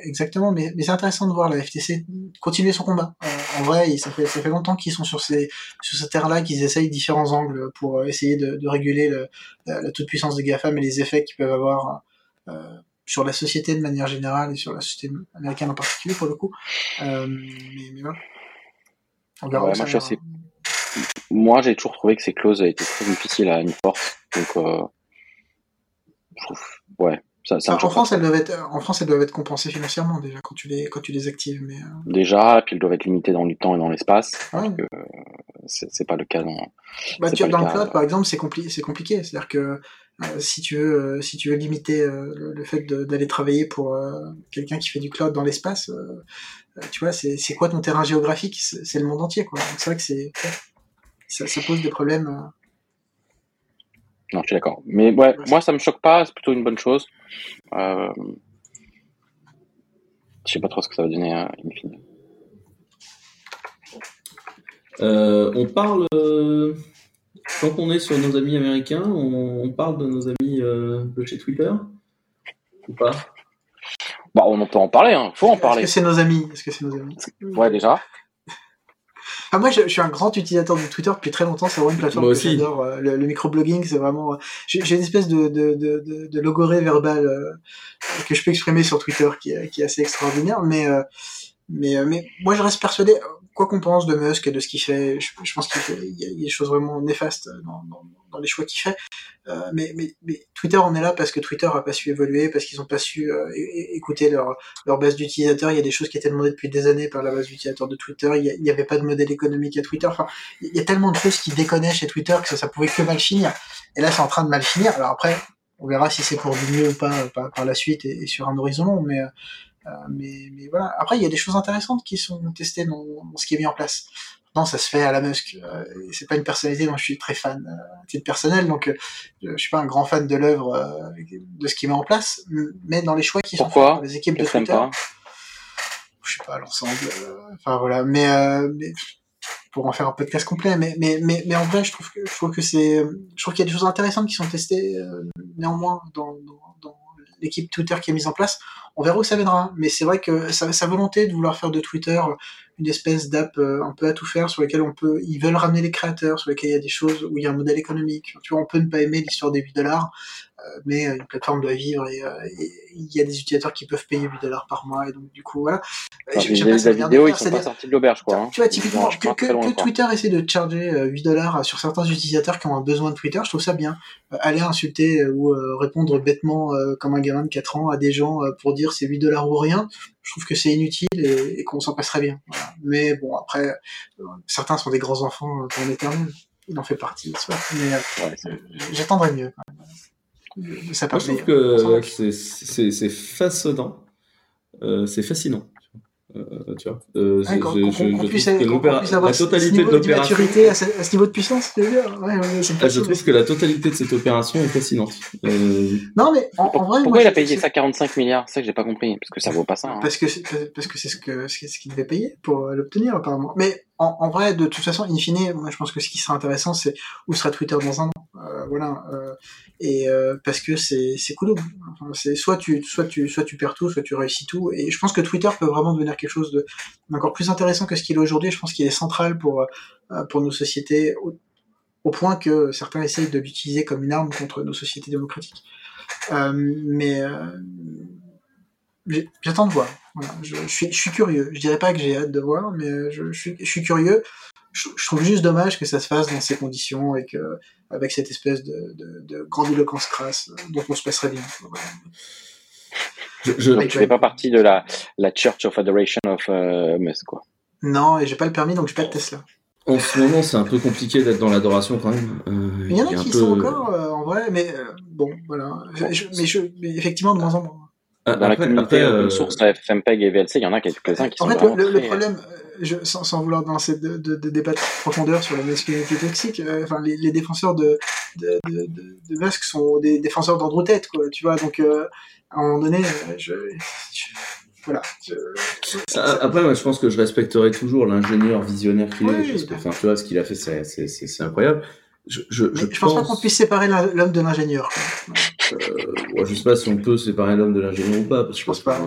exactement. Mais, mais c'est intéressant de voir la FTC continuer son combat. Euh, en vrai, ça fait, ça fait longtemps qu'ils sont sur ces, sur terre-là, qu'ils essayent différents angles pour essayer de, de réguler le, la, la toute-puissance des GAFAM et les effets qu'ils peuvent avoir sur la société de manière générale et sur la société américaine en particulier, pour le coup. Mais, mais voilà. On verra Ouais, où ça moi, assez- j'ai toujours trouvé que ces clauses étaient très difficiles à une force. Donc, euh, je trouve, ouais, ça, en France, elles doivent être, en France, elles doivent être compensées financièrement déjà quand tu les, quand tu les actives. Mais euh, Déjà, puis elles doivent être limitées dans le temps et dans l'espace. ouais. C'est c'est pas le cas dans. bah, tu, dans le cas, cloud, par exemple, c'est compli compliqué. C'est-à-dire que euh, si tu veux, euh, si tu veux limiter euh, le, le fait d'aller travailler pour quelqu'un qui fait du cloud dans l'espace, tu vois, c'est c'est quoi ton terrain géographique? C'est c'est le monde entier, quoi. Donc c'est vrai que c'est ça, ça pose des problèmes. euh. Non, je suis d'accord. Mais ouais, moi, ça me choque pas. C'est plutôt une bonne chose. Euh... Je sais pas trop ce que ça va donner euh, fine. Euh, on parle, euh, quand on est sur nos amis américains, on, on parle de nos amis euh, de chez Twitter? Ou pas? Bah, on peut en parler. Hein. Faut en Est-ce parler. que c'est nos amis? Est-ce que c'est nos amis? Ouais, déjà. Ah, moi, je, je suis un grand utilisateur de Twitter depuis très longtemps. C'est vraiment une plateforme Moi que aussi. j'adore. Euh, Le, le microblogging, c'est vraiment. euh, J'ai une espèce de, de, de, de, logorée verbale euh, que je peux exprimer sur Twitter qui, est- qui est assez extraordinaire. Mais, euh, mais, euh, mais moi, je reste persuadé, quoi qu'on pense de Musk et de ce qu'il fait, je, je pense qu'il y, a, il y a des choses vraiment néfastes dans, dans, dans les choix qu'il fait. Euh, mais, mais, mais Twitter en est là parce que Twitter a pas su évoluer, parce qu'ils ont pas su euh, écouter leur, leur base d'utilisateurs. Il y a des choses qui étaient demandées depuis des années par la base d'utilisateurs de Twitter. Il y a- il y avait pas de modèle économique à Twitter. Enfin, il y a tellement de choses qui déconnaient chez Twitter que ça, ça pouvait que mal finir. Et là, c'est en train de mal finir. Alors après, on verra si c'est pour du mieux ou pas euh, par, la suite et, sur un horizon long. Mais, euh, mais, mais voilà. Après, il y a des choses intéressantes qui sont testées dans ce qui est mis en place. Non, ça se fait à la Musk. Euh, et c'est pas une personnalité dont je suis très fan, euh, à titre personnel. Donc, euh, je suis pas un grand fan de l'œuvre, de ce qu'il met en place. Mais dans les choix qui sont faits par les équipes de pas. je sais pas l'ensemble enfin voilà mais, mais pour en faire un podcast complet mais mais mais, mais en vrai je trouve que je trouve que c'est je trouve qu'il y a des choses intéressantes qui sont testées euh, néanmoins dans, dans, dans l'équipe Twitter qui est mise en place on verra où ça mènera mais c'est vrai que sa, volonté de vouloir faire de Twitter une espèce d'app euh, un peu à tout faire sur laquelle on peut ils veulent ramener les créateurs sur lesquels il y a des choses où il y a un modèle économique. Tu vois on peut ne pas aimer l'histoire des 8 dollars euh, mais euh, une plateforme doit vivre et, euh, et il y a des utilisateurs qui peuvent payer 8 dollars par mois et donc du coup voilà Enfin, J'ai- les, pas les vidéos, ils sont pas sortis de l'auberge, quoi. hein. tu vois, typiquement, que. Twitter essaie de charger euh, 8 dollars sur certains utilisateurs qui ont un besoin de Twitter, je trouve ça bien. Euh, aller insulter euh, ou euh, répondre bêtement euh, comme un gamin de 4 ans à des gens euh, pour dire c'est 8 dollars ou rien, je trouve que c'est inutile et, et qu'on s'en passerait bien. Voilà. Mais bon, après, euh, certains sont des grands enfants euh, pour l'éternel. Il en fait partie, soit. Mais euh, Ouais, j'attendrai mieux. De sa Moi, je trouve euh, que moque. c'est- c'est c'est façonnant, Euh, c'est fascinant. Euh, tu vois, Euh, Ouais, je- je- qu'on- je- qu'on je puisse, que avoir la totalité de l'opération. à ce, à ce niveau de puissance, tu veux dire? Ouais, ouais, c'est Ah, je fascinant. trouve que la totalité de cette opération est fascinante. Euh, Non, mais en, en vrai, Pourquoi moi, il a payé ça 45 milliards? C'est ça que j'ai pas compris. Parce que ça vaut pas ça. hein. Parce que c'est, parce que c'est ce que c'est ce qu'il devait payer pour euh, l'obtenir apparemment. Mais en, en vrai, de toute façon, in fine, moi je pense que ce qui sera intéressant, c'est où sera Twitter dans un an. Euh, voilà. Euh, et euh, parce que c'est c'est cool. Enfin, c'est soit tu soit tu soit tu perds tout, soit tu réussis tout. Et je pense que Twitter peut vraiment devenir quelque chose de d'encore plus intéressant que ce qu'il est aujourd'hui. Je pense qu'il est central pour euh, pour nos sociétés au, au point que certains essayent de l'utiliser comme une arme contre nos sociétés démocratiques. Euh, mais euh, j'attends de voir. Voilà, je, je suis, je suis curieux. Je dirais pas que j'ai hâte de voir, mais euh, je, je suis, je suis curieux. Je, je trouve juste dommage que ça se fasse dans ces conditions et que avec cette espèce de, de, de grandiloquence crasse euh, dont on se passerait bien. Voilà. je, je-. Tu fais pas partie de la, la Church of Adoration of euh, Musk, quoi. Non, et j'ai pas le permis, donc j'ai pas de Tesla. en ce moment, c'est un peu compliqué d'être dans l'adoration quand même. Euh, il y en a qui peu- sont encore euh, en vrai, mais euh, bon, voilà. Je- je- mais, je, mais effectivement, de moins en moins. Ah, Dans la communauté après, open euh, source, la FMPEG et VLC, il y en a quelques-uns qui En sont fait, le, le- problème, euh, je, sans, sans vouloir lancer de, de, de débat de profondeur sur la masculinité toxique, euh, enfin, les, les défenseurs de, de, de, de, de Musk sont des défenseurs d'Andrew Tate, quoi, tu vois, donc, euh, à un moment donné, euh, je, je- voilà. je- Après, moi, je pense que je respecterai toujours l'ingénieur visionnaire qu'il Oui, est. Parce que, enfin, tu vois, ce qu'il a fait, c'est- c'est c'est- c'est incroyable. Je, je, mais je, pense pas qu'on puisse séparer l'homme de l'ingénieur. Euh, ouais, je sais pas si on peut séparer l'homme de l'ingénieur ou pas. Parce que, Je pense pas.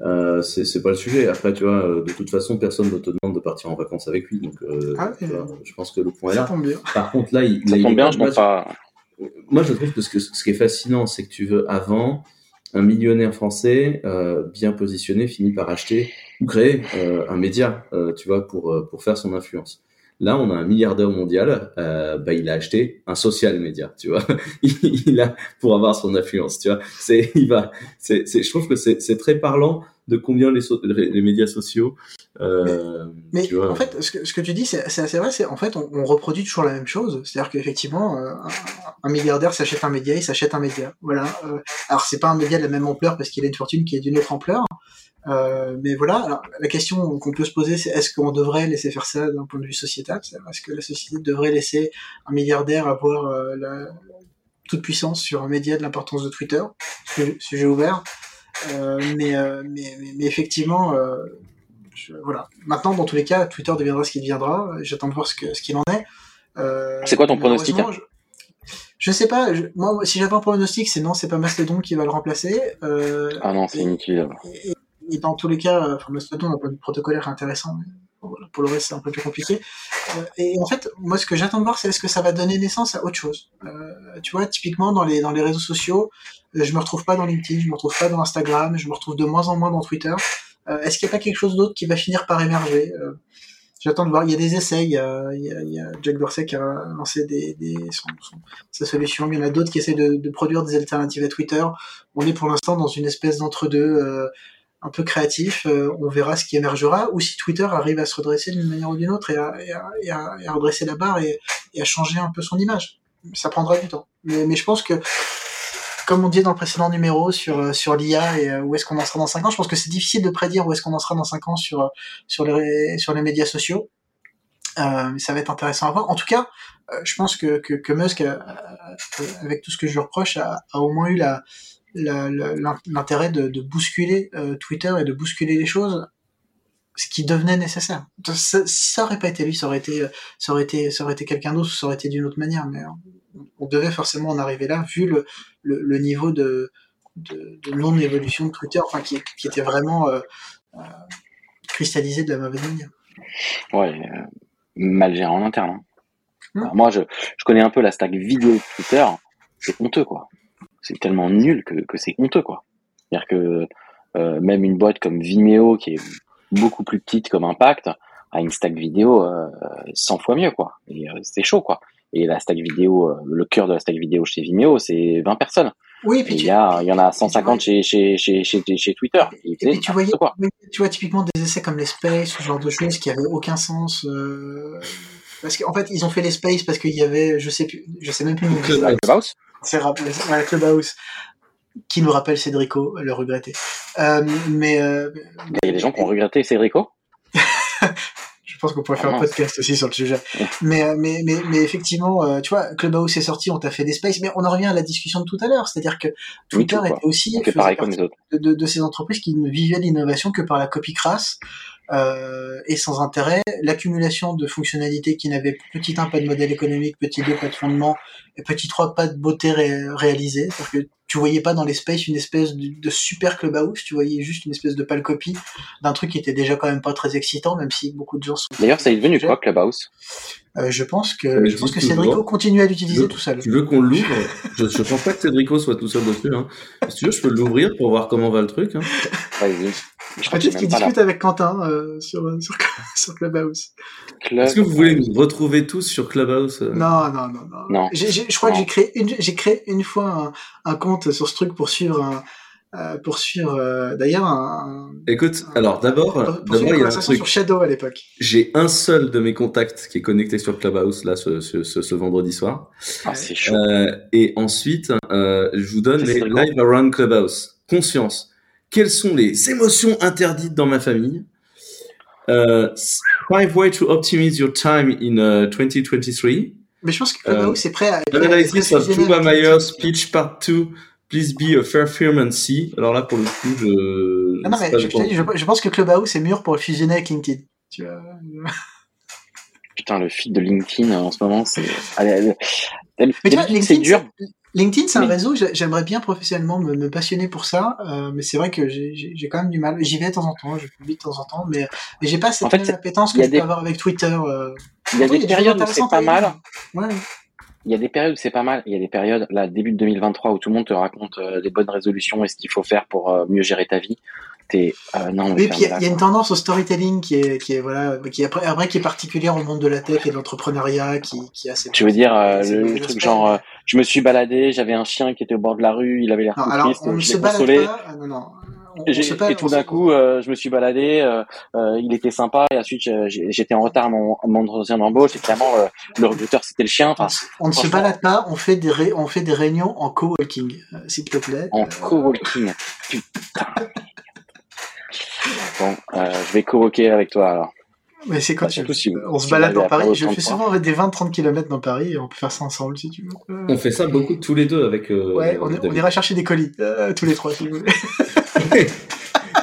euh, c'est pas le sujet. Après, tu vois, euh, de toute façon, personne ne te demande de partir en vacances avec lui. Donc, euh, Ah, oui. vois, je pense que le point est Ça là. tombe bien. Par contre, là, il, Ça là, il tombe est bien, je pas. moi, je trouve que ce, que ce qui est fascinant, c'est que tu veux, avant, un millionnaire français euh, bien positionné finit par acheter ou créer euh, un média, euh, tu vois, pour, pour faire son influence. Là, on a un milliardaire mondial, euh, bah, il a acheté un social média, tu vois. il a pour avoir son influence, tu vois. C'est, il va, c'est, c'est, je trouve que c'est, c'est très parlant de combien les, so- les médias sociaux, euh, Mais vois. en fait, ce que, ce que tu dis, c'est c'est assez vrai. C'est en fait, on, on reproduit toujours la même chose. C'est-à-dire qu'effectivement, euh, un, un milliardaire s'achète un média, il s'achète un média. Voilà. Euh, alors, c'est pas un média de la même ampleur parce qu'il a une fortune qui est d'une autre ampleur. Euh, mais voilà. Alors, la question qu'on peut se poser, c'est est-ce qu'on devrait laisser faire ça d'un point de vue sociétal Est-ce que la société devrait laisser un milliardaire avoir euh, la, toute puissance sur un média de l'importance de Twitter Sujet- ouvert. Euh, mais, mais, mais, mais effectivement, je- voilà. Maintenant, dans tous les cas, Twitter deviendra ce qu'il deviendra. J'attends de voir ce que ce qu'il en est. C'est quoi ton pronostic, malheureusement, je, je sais pas. je- moi, si j'avais un pronostic, c'est non, c'est pas Mastodon qui va le remplacer. Ah non, c'est inutile. et, et dans tous les cas, euh, enfin, Mastodon, d'un point de vue protocolaire, intéressant. Mais pour le reste, c'est un peu plus compliqué. Euh, et en fait, moi, ce que j'attends de voir, c'est est-ce que ça va donner naissance à autre chose. Euh, tu vois, typiquement, dans les, dans les réseaux sociaux, euh, je me retrouve pas dans LinkedIn, je me retrouve pas dans Instagram, je me retrouve de moins en moins dans Twitter. Est-ce qu'il n'y a pas quelque chose d'autre qui va finir par émerger? J'attends de voir. Il y a des essais. Il y a, Jack Dorsey qui a lancé des, des, sa solution. Il y en a d'autres qui essaient de, produire des alternatives à Twitter. On est pour l'instant dans une espèce d'entre-deux un peu créatif. Euh, on verra ce qui émergera. Ou si Twitter arrive à se redresser d'une manière ou d'une autre et à, et à, et à, redresser la barre et, à changer un peu son image. Ça prendra du temps. Mais, mais je pense que comme on disait dans le précédent numéro sur euh, sur l'IA et euh, où est-ce qu'on en sera dans 5 ans, je pense que c'est difficile de prédire où est-ce qu'on en sera dans 5 ans sur sur les sur les médias sociaux. Euh, mais ça va être intéressant à voir. En tout cas, euh, je pense que que, que Musk, avec tout ce que je lui reproche, a, a au moins eu la l'intérêt de, de bousculer euh, Twitter et de bousculer les choses, ce qui devenait nécessaire. Ça, si ça aurait pas été lui, ça aurait été euh, ça aurait été ça aurait été quelqu'un d'autre, ça aurait été d'une autre manière. Mais on devait forcément en arriver là, vu le le, le niveau de, de, de non-évolution de Twitter, enfin qui, qui était vraiment euh, euh, cristallisé de la mauvaise manière. Ouais, mal géré en interne. hein. Alors moi, je, je connais un peu la stack vidéo de Twitter. C'est honteux, quoi. C'est tellement nul que, que c'est honteux, quoi. C'est-à-dire que euh, même une boîte comme Vimeo, qui est beaucoup plus petite comme impact, a une stack vidéo euh, 100 fois mieux, quoi. Et euh, c'est chaud, quoi. Et la stack vidéo, euh, le cœur de la stack vidéo chez Vimeo, c'est 20 personnes. Oui, et puis il y, a, il y en a 150 chez, chez, chez, chez, chez Twitter. Et et c'est puis tu voyais, tu vois typiquement des essais comme les Space, ce genre de choses qui avaient aucun sens. euh, parce qu'en fait, ils ont fait les Space parce qu'il y avait, je sais plus, je sais même plus. Clubhouse. C'est rappelé, ouais, Clubhouse, qui nous rappelle Cédrico, le regretté. Euh, mais euh, Il y a des gens qui ont regretté Cédrico. Je pense qu'on pourrait Ah faire un mince. podcast aussi sur le sujet. Mais, euh, mais, mais, mais effectivement, euh, tu vois, Clubhouse est sorti, on t'a fait des spaces, mais on en revient à la discussion de tout à l'heure. C'est-à-dire que Twitter était aussi de, de, de ces entreprises qui ne vivaient l'innovation que par la copie crasse euh, et sans intérêt, l'accumulation de fonctionnalités qui n'avaient petit 1 pas de modèle économique, petit 2 pas de fondement et petit 3 pas de beauté ré- réalisée. C'est-à-dire que tu voyais pas dans les spaces une espèce de, de super clubhouse, tu voyais juste une espèce de pâle copie d'un truc qui était déjà quand même pas très excitant, même si beaucoup de gens sont. D'ailleurs, ça est devenu quoi, Clubhouse? Euh, je pense que Mais je je pense que Cédrico continue à l'utiliser tout seul. Tu veux qu'on l'ouvre je, je pense pas que Cédrico soit tout seul dessus. Hein. Si tu veux, je peux l'ouvrir pour voir comment va le truc. Hein. Vas-y. Je crois Peut-être qu'il là. discute avec Quentin euh, sur, sur, sur Clubhouse. Club- Est-ce que vous voulez nous retrouver tous sur Clubhouse euh Non, non, non, non. Non. J'ai- j'ai- je crois Non. que j'ai créé une, j'ai créé une fois un, un compte sur ce truc pour suivre un, euh, pour suivre euh, d'ailleurs un, Écoute, alors d'abord, d'abord il y a un truc. sur Shadow à l'époque. J'ai un seul de mes contacts qui est connecté sur Clubhouse là ce, ce, ce, ce vendredi soir. Ah, c'est chaud. Euh, et ensuite, euh, je vous donne les live around Clubhouse. Conscience. Quelles sont les émotions interdites dans ma famille? Euh, five ways to optimize your time in uh, 2023. Mais je pense que Clubhouse c'est prêt à. Analysis of Tuba Myers speech part 2. Please be a fair firm and see. Alors là, pour le coup, je. Ah non, mais je, je je te dis, je, je pense que Clubhouse est mûr pour le fusionner avec LinkedIn. Tu vois. Putain, le feed de LinkedIn euh, en ce moment, c'est. Allez, allez. Mais tu vois, LinkedIn, c'est dur. LinkedIn, c'est un réseau, j'ai- j'aimerais bien professionnellement me, me passionner pour ça, euh, mais c'est vrai que j'ai- quand même du mal. J'y vais de temps en temps, je publie de temps en temps, mais, mais j'ai pas cette En fait, même c'est- appétence que je des- peux avoir avec Twitter. euh. Il y a des périodes où c'est pas mal. Ouais. Il y a des périodes où c'est pas mal. Il y a des périodes, là, début de 2023, où tout le monde te raconte euh, les bonnes résolutions et ce qu'il faut faire pour euh, mieux gérer ta vie. T'es, euh, non, Oui, puis il y, a- y une tendance au storytelling qui est, qui est voilà, qui est après, après qui est particulière au monde de la tech et de l'entrepreneuriat, qui, qui a ses. Tu veux dire euh, le, truc genre, euh, je me suis baladé, j'avais un chien qui était au bord de la rue, il avait l'air tout triste, on ne je se l'ai consolé. pas. non, non. On- Et, on tout d'un coup, je me suis baladé, il était sympa, et ensuite j'étais en retard à mon, mon entretien d'embauche, et clairement, le recruteur c'était le chien, on, enfin, on ne se balade pas, on fait des, ré- on fait des réunions en coworking, euh, s'il te plaît. en coworking. Putain. Bon, euh, je vais coworker avec toi alors. Mais c'est quand Bah, tu surtout si- On se balade dans Paris. Je fais souvent des 20-30 km dans Paris et on peut faire ça ensemble si tu veux. Euh, On fait ça beaucoup tous les deux avec. euh, ouais, on, on ira chercher des colis, euh, tous les trois si vous voulez.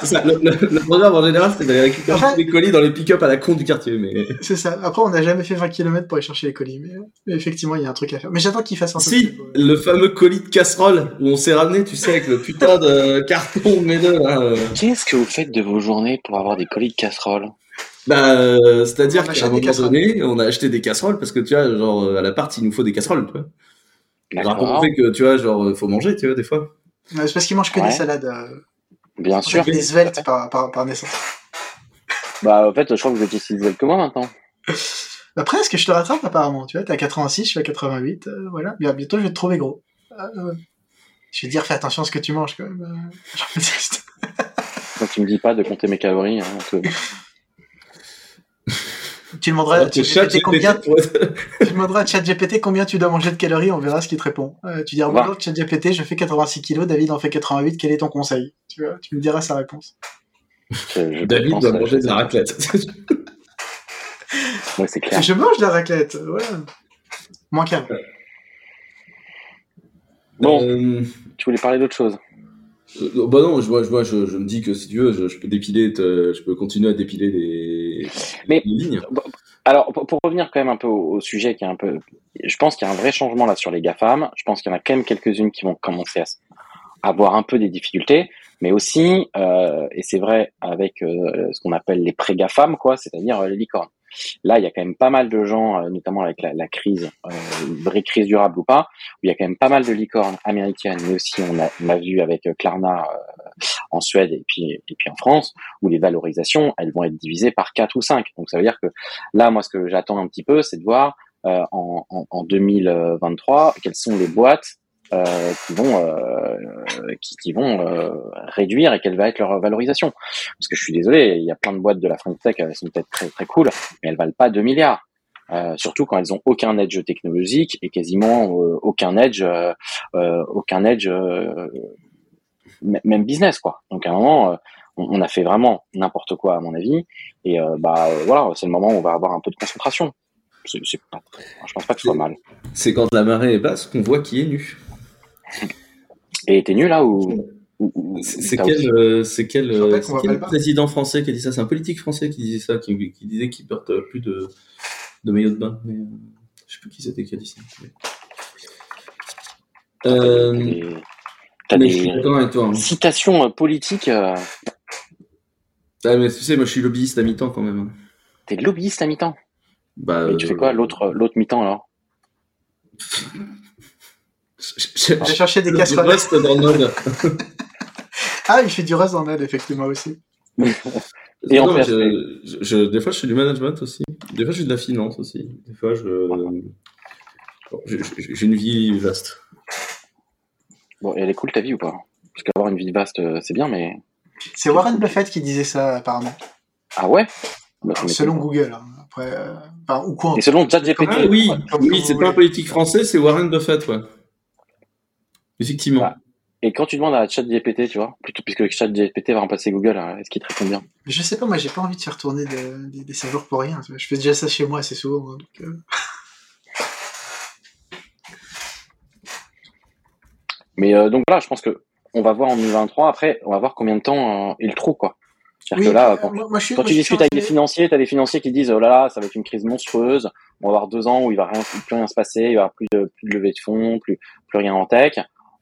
Ça, le, le- le programme en général, c'est d'aller récupérer les colis dans les pick-up à la con du quartier. Mais C'est ça. Après, on n'a jamais fait 20 km pour aller chercher les colis, mais, mais effectivement, il y a un truc à faire. Mais j'attends qu'il fasse un peu si, le fameux colis de casserole où on s'est ramené, tu sais, avec le putain de carton de mes deux euh. Qu'est-ce que vous faites de vos journées pour avoir des colis de casserole Bah, euh, c'est-à-dire On qu'à un moment casseroles. donné, on a acheté des casseroles parce que tu vois, genre euh, à l'appart, il nous faut des casseroles, tu vois. On fait que tu vois, genre, faut manger, tu vois, des fois. Ouais, c'est parce qu'ils mangent que Ouais. des salades. Euh, Bien en sûr. fait, des sveltes par, par, par naissance. Bah, en fait, je crois que vous êtes aussi zèle que moi maintenant. Bah, presque, je te rattrape apparemment. Tu vois, t'es à 86, je suis à 88. euh, voilà. Bien, bientôt, je vais te trouver gros. Euh, euh, je vais te dire, fais attention à ce que tu manges quand même. euh. Donc, tu me dis pas de compter mes calories. Hein, Tu demanderas ChatGPT combien, GPT être- tu demanderas à ChatGPT combien tu dois manger de calories, on verra ce qu'il te répond. Euh, tu diras, bonjour ChatGPT, je fais 86 kilos, David en fait 88, quel est ton conseil? Tu, vois, tu me diras sa réponse. je- David doit euh, manger de la raclette. Ouais, c'est clair. Je mange de la raclette, voilà. Moins qu'un. Bon, Euh, tu voulais parler d'autre chose? Euh, bah non, je, moi, je, moi, je, je me dis que si tu veux, je, je peux dépiler, te- je peux continuer à dépiler les, Mais- les lignes. Alors, pour, pour revenir quand même un peu au, au sujet qui est un peu, je pense qu'il y a un vrai changement là sur les GAFAM. Je pense qu'il y en a quand même quelques-unes qui vont commencer à avoir un peu des difficultés, mais aussi, euh, et c'est vrai avec euh, ce qu'on appelle les pré-GAFAM, quoi, c'est-à-dire euh, les licornes. Là, il y a quand même pas mal de gens, euh, notamment avec la, la crise, euh, vraie crise durable ou pas, où il y a quand même pas mal de licornes américaines, mais aussi on a, on vu avec euh, Klarna euh, en Suède et puis et puis en France, où les valorisations, elles vont être divisées par 4 ou 5. Donc ça veut dire que là, moi, ce que j'attends un petit peu, c'est de voir euh, en, en, en 2023 quelles sont les boîtes euh, qui vont euh, qui, qui vont euh, réduire et quelle va être leur valorisation. Parce que je suis désolé, il y a plein de boîtes de la French Tech, elles sont peut-être très très cool, mais elles valent pas 2 milliards. Surtout quand elles ont aucun edge technologique et quasiment aucun edge, aucun edge même business quoi. Donc à un moment, on, on a fait vraiment n'importe quoi à mon avis. Et bah voilà, c'est le moment où on va avoir un peu de concentration. C'est, c'est pas, je pense pas que ce soit mal. C'est quand la marée est basse qu'on voit qui est nu. Et t'es nul là ou, C'est quel, euh, c'est quel, euh, quel président français qui a dit ça? C'est un politique français qui disait ça, qui, qui disait qu'il porte euh, plus de, de maillot de bain. Mais, euh, je sais plus qui c'était qui a dit ça. t'as Euh, des, t'as mais des je suis d'accord avec toi. hein. citations politiques. Ah, mais tu sais, moi je suis lobbyiste à mi-temps quand même. hein. t'es lobbyiste à mi-temps? Bah, Mais tu fais quoi l'autre l'autre mi-temps alors? J'ai cherché des je- casseroles. dans. Ah, il fait du reste en aide, effectivement, aussi. Et en Non, PHP. je, je- je- des fois, je fais du management aussi. Des fois, je fais de la finance aussi. Des fois, je. J'ai une vie vaste. Bon, elle est cool ta vie ou pas? Parce qu'avoir avoir une vie vaste, euh, c'est bien, mais C'est Warren Buffett qui disait ça, apparemment. ah ouais? Bah, selon. Google. hein. Après, euh, enfin, ou quoi Et selon ChatGPT, Ah oui, oui, c'est pas un politique français, c'est Warren Buffett, ouais. Effectivement. Ah. et quand tu demandes à ChatGPT, tu vois, plutôt puisque ChatGPT va remplacer Google, hein, est-ce qu'il te répond bien Je sais pas, moi j'ai pas envie de faire tourner de- des, des serveurs pour rien. Je fais déjà ça chez moi assez souvent. hein, donc, euh, Mais euh, donc voilà, je pense que on va voir en 2023. Après, on va voir combien de temps euh, est le trou, quoi. C'est-à-dire Oui, que là, euh, quand, moi, moi, je suis, quand moi, tu discutes avec des financiers, t'as des financiers qui disent oh là là, ça va être une crise monstrueuse. On va avoir deux ans où il va rien, plus rien se passer, il va y avoir plus de plus de levée de fonds, plus plus rien en tech.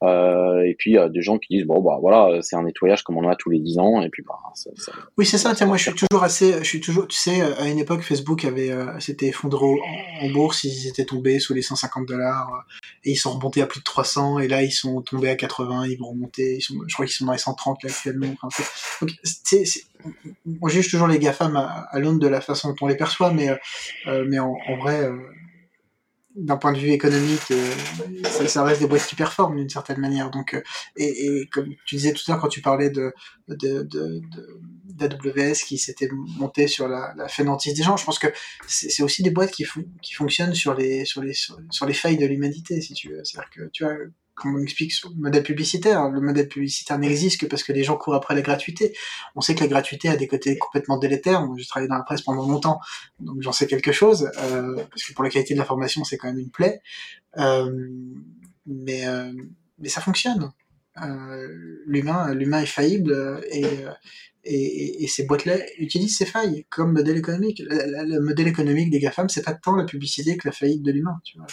Euh, et puis euh, des gens qui disent bon bah voilà, c'est un nettoyage comme on en a tous les dix ans. Et puis bah ça, ça- Oui, c'est ça. Tiens, moi, je suis toujours assez. Je suis toujours. Tu sais, à une époque, Facebook avait euh, s'était effondré en, en bourse. Ils étaient tombés sous les 150 dollars et ils sont remontés à plus de 300 et là, ils sont tombés à 80. Ils vont remonter. Ils sont, je crois qu'ils sont dans les 130 là actuellement. Enfin, donc, c'est, c'est- on juge toujours les GAFAM à, à l'aune de la façon dont on les perçoit, mais euh, euh, mais en, en vrai. D'un point de vue économique, euh, ça, ça reste des boîtes qui performent d'une certaine manière. Donc, euh, et, et comme tu disais tout à l'heure quand tu parlais de, de, de, d'AWS qui s'était monté sur la, la fainéantise des gens, je pense que c'est, c'est aussi des boîtes qui, qui fonctionnent sur les, sur, les, sur, sur les failles de l'humanité, si tu veux. C'est-à-dire que, tu vois, comme on explique sur le modèle publicitaire, le modèle publicitaire n'existe que parce que les gens courent après la gratuité. On sait que la gratuité a des côtés complètement délétères. Moi, j'ai travaillé dans la presse pendant longtemps, donc j'en sais quelque chose, euh, parce que pour la qualité de l'information, c'est quand même une plaie. Euh, mais, euh, mais ça fonctionne. Euh, l'humain, l'humain est faillible euh, et, euh, et, et- et ces boîtes-là utilisent ces failles comme modèle économique. Le, modèle économique des GAFAM, c'est pas tant la publicité que la faillite de l'humain. Tu vois,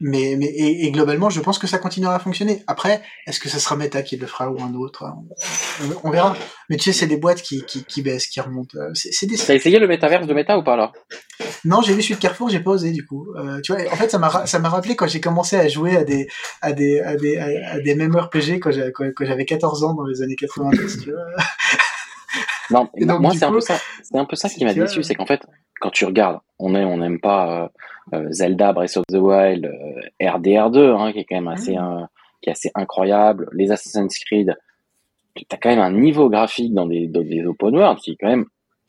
mais, mais et, et globalement, je pense que ça continuera à fonctionner. Après, est-ce que ça sera Meta qui le fera ou un autre on, on- verra. Mais tu sais, c'est des boîtes qui, qui, qui baissent, qui remontent. Euh, C'est des T'as essayé le métaverse de Meta ou pas là non, j'ai vu celui de Carrefour, j'ai pas osé du coup. Euh, tu vois, en fait, ça m'a ça m'a rappelé quand j'ai commencé à jouer à des à des à des à, des MMORPG quand j'avais quand, quand j'avais 14 ans dans les années 90. Tu vois. Non, donc, moi c'est un peu ça. C'est un peu ça qui m'a déçu, c'est qu'en fait, quand tu regardes, on est, on n'aime pas euh, Zelda Breath of the Wild, euh, RDR2, hein, qui est quand même assez, Mm. euh, qui est assez incroyable. Les Assassin's Creed, t'as quand même un niveau graphique dans des, dans des open world qui est quand même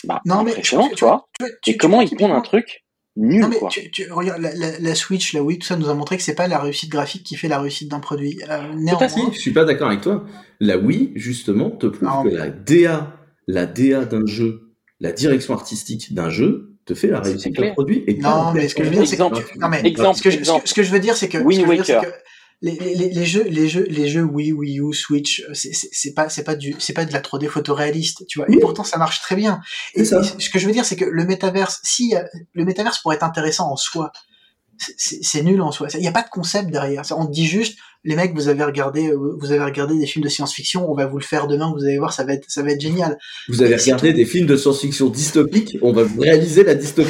bah, Non, mais impressionnant, tu- tu vois. Tu- Et tu- comment tu- ils pondent un truc nul, Non mais quoi. tu, tu regarde la, la, la Switch, la Wii, tout ça nous a montré que c'est pas la réussite graphique qui fait la réussite d'un produit. Euh, Tout à néanmoins, fait, je suis pas d'accord avec toi. La Wii, justement, te prouve Non, que mais- la DA, la DA d'un jeu, la direction artistique d'un jeu, te fait la réussite d'un produit. Et Non, mais ce que je veux dire, c'est que Exemple. tu- non mais Exemple, ce que, je, veux dire, c'est que, ce que Wind je veux dire, c'est Waker. que les, les, les jeux, les jeux, les jeux Wii, Wii U, Switch, c'est- c'est c'est pas, c'est pas du, c'est pas de la 3D photoréaliste, tu vois. Et pourtant, ça marche très bien. Et, et ce que je veux dire, c'est que le métaverse, si le métaverse pourrait être intéressant en soi, c'est- nul en soi. Il n'y a pas de concept derrière. On te dit juste, les mecs, vous avez regardé, euh, vous avez regardé des films de science-fiction, on va vous le faire demain, vous allez voir, ça va être, ça va être génial. Vous avez regardé des films de science-fiction dystopiques, on va vous réaliser la dystopie.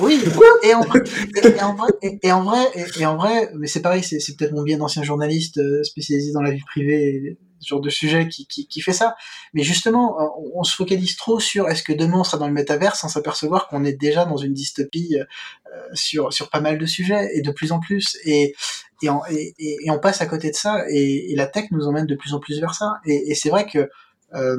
Oui, et en, et, et en vrai, et, en vrai, et, en vrai, mais c'est pareil, c'est, c'est peut-être mon biais d'ancien journaliste euh, spécialisé dans la vie privée, ce genre de sujet qui, qui, qui fait ça. Mais justement, euh, on, on se focalise trop sur est-ce que demain on sera dans le métavers sans s'apercevoir qu'on est déjà dans une dystopie sur, sur pas mal de sujets et de plus en plus. Et, et, en- et, et- et on passe à côté de ça et, et la tech nous emmène de plus en plus vers ça. Et, et c'est vrai que euh,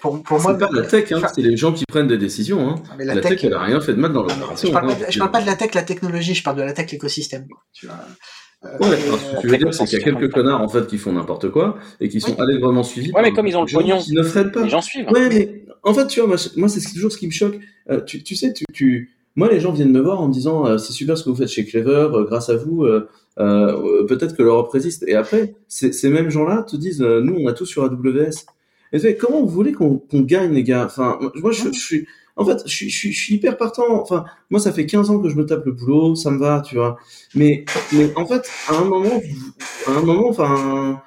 pour, pour moi, C'est pas la tech, hein, enfin, c'est les gens qui prennent des décisions. Hein. mais La, tech, elle a rien fait de mal dans mais l'opération. je, parle pas hein. de, je parle pas de la tech, la technologie, je parle de la tech, l'écosystème. tu vois. Euh, Ouais, euh, ce que je veux dire, c'est qu'il y a quelques connards en fait qui font n'importe quoi et qui sont Oui. allègrement suivis. Ouais, mais comme ils ont le pognon. Qui ne freinent pas. Les gens suivent. Ouais, mais en fait, tu vois, moi, c'est- moi c'est toujours ce qui me choque. Euh, tu, tu sais, tu, tu, moi, les gens viennent me voir en me disant euh, c'est super ce que vous faites chez Clever, euh, grâce à vous, euh, peut-être que l'Europe résiste. Et après, ces mêmes gens-là te disent nous, on a tout sur AWS. Comment vous voulez qu'on gagne, les gars? Enfin, moi, je, suis. En fait, je, je, suis- hyper partant. Enfin, moi, ça fait 15 ans que je me tape le boulot, ça me va, tu vois. Mais, mais en fait, à un moment, à un moment, enfin,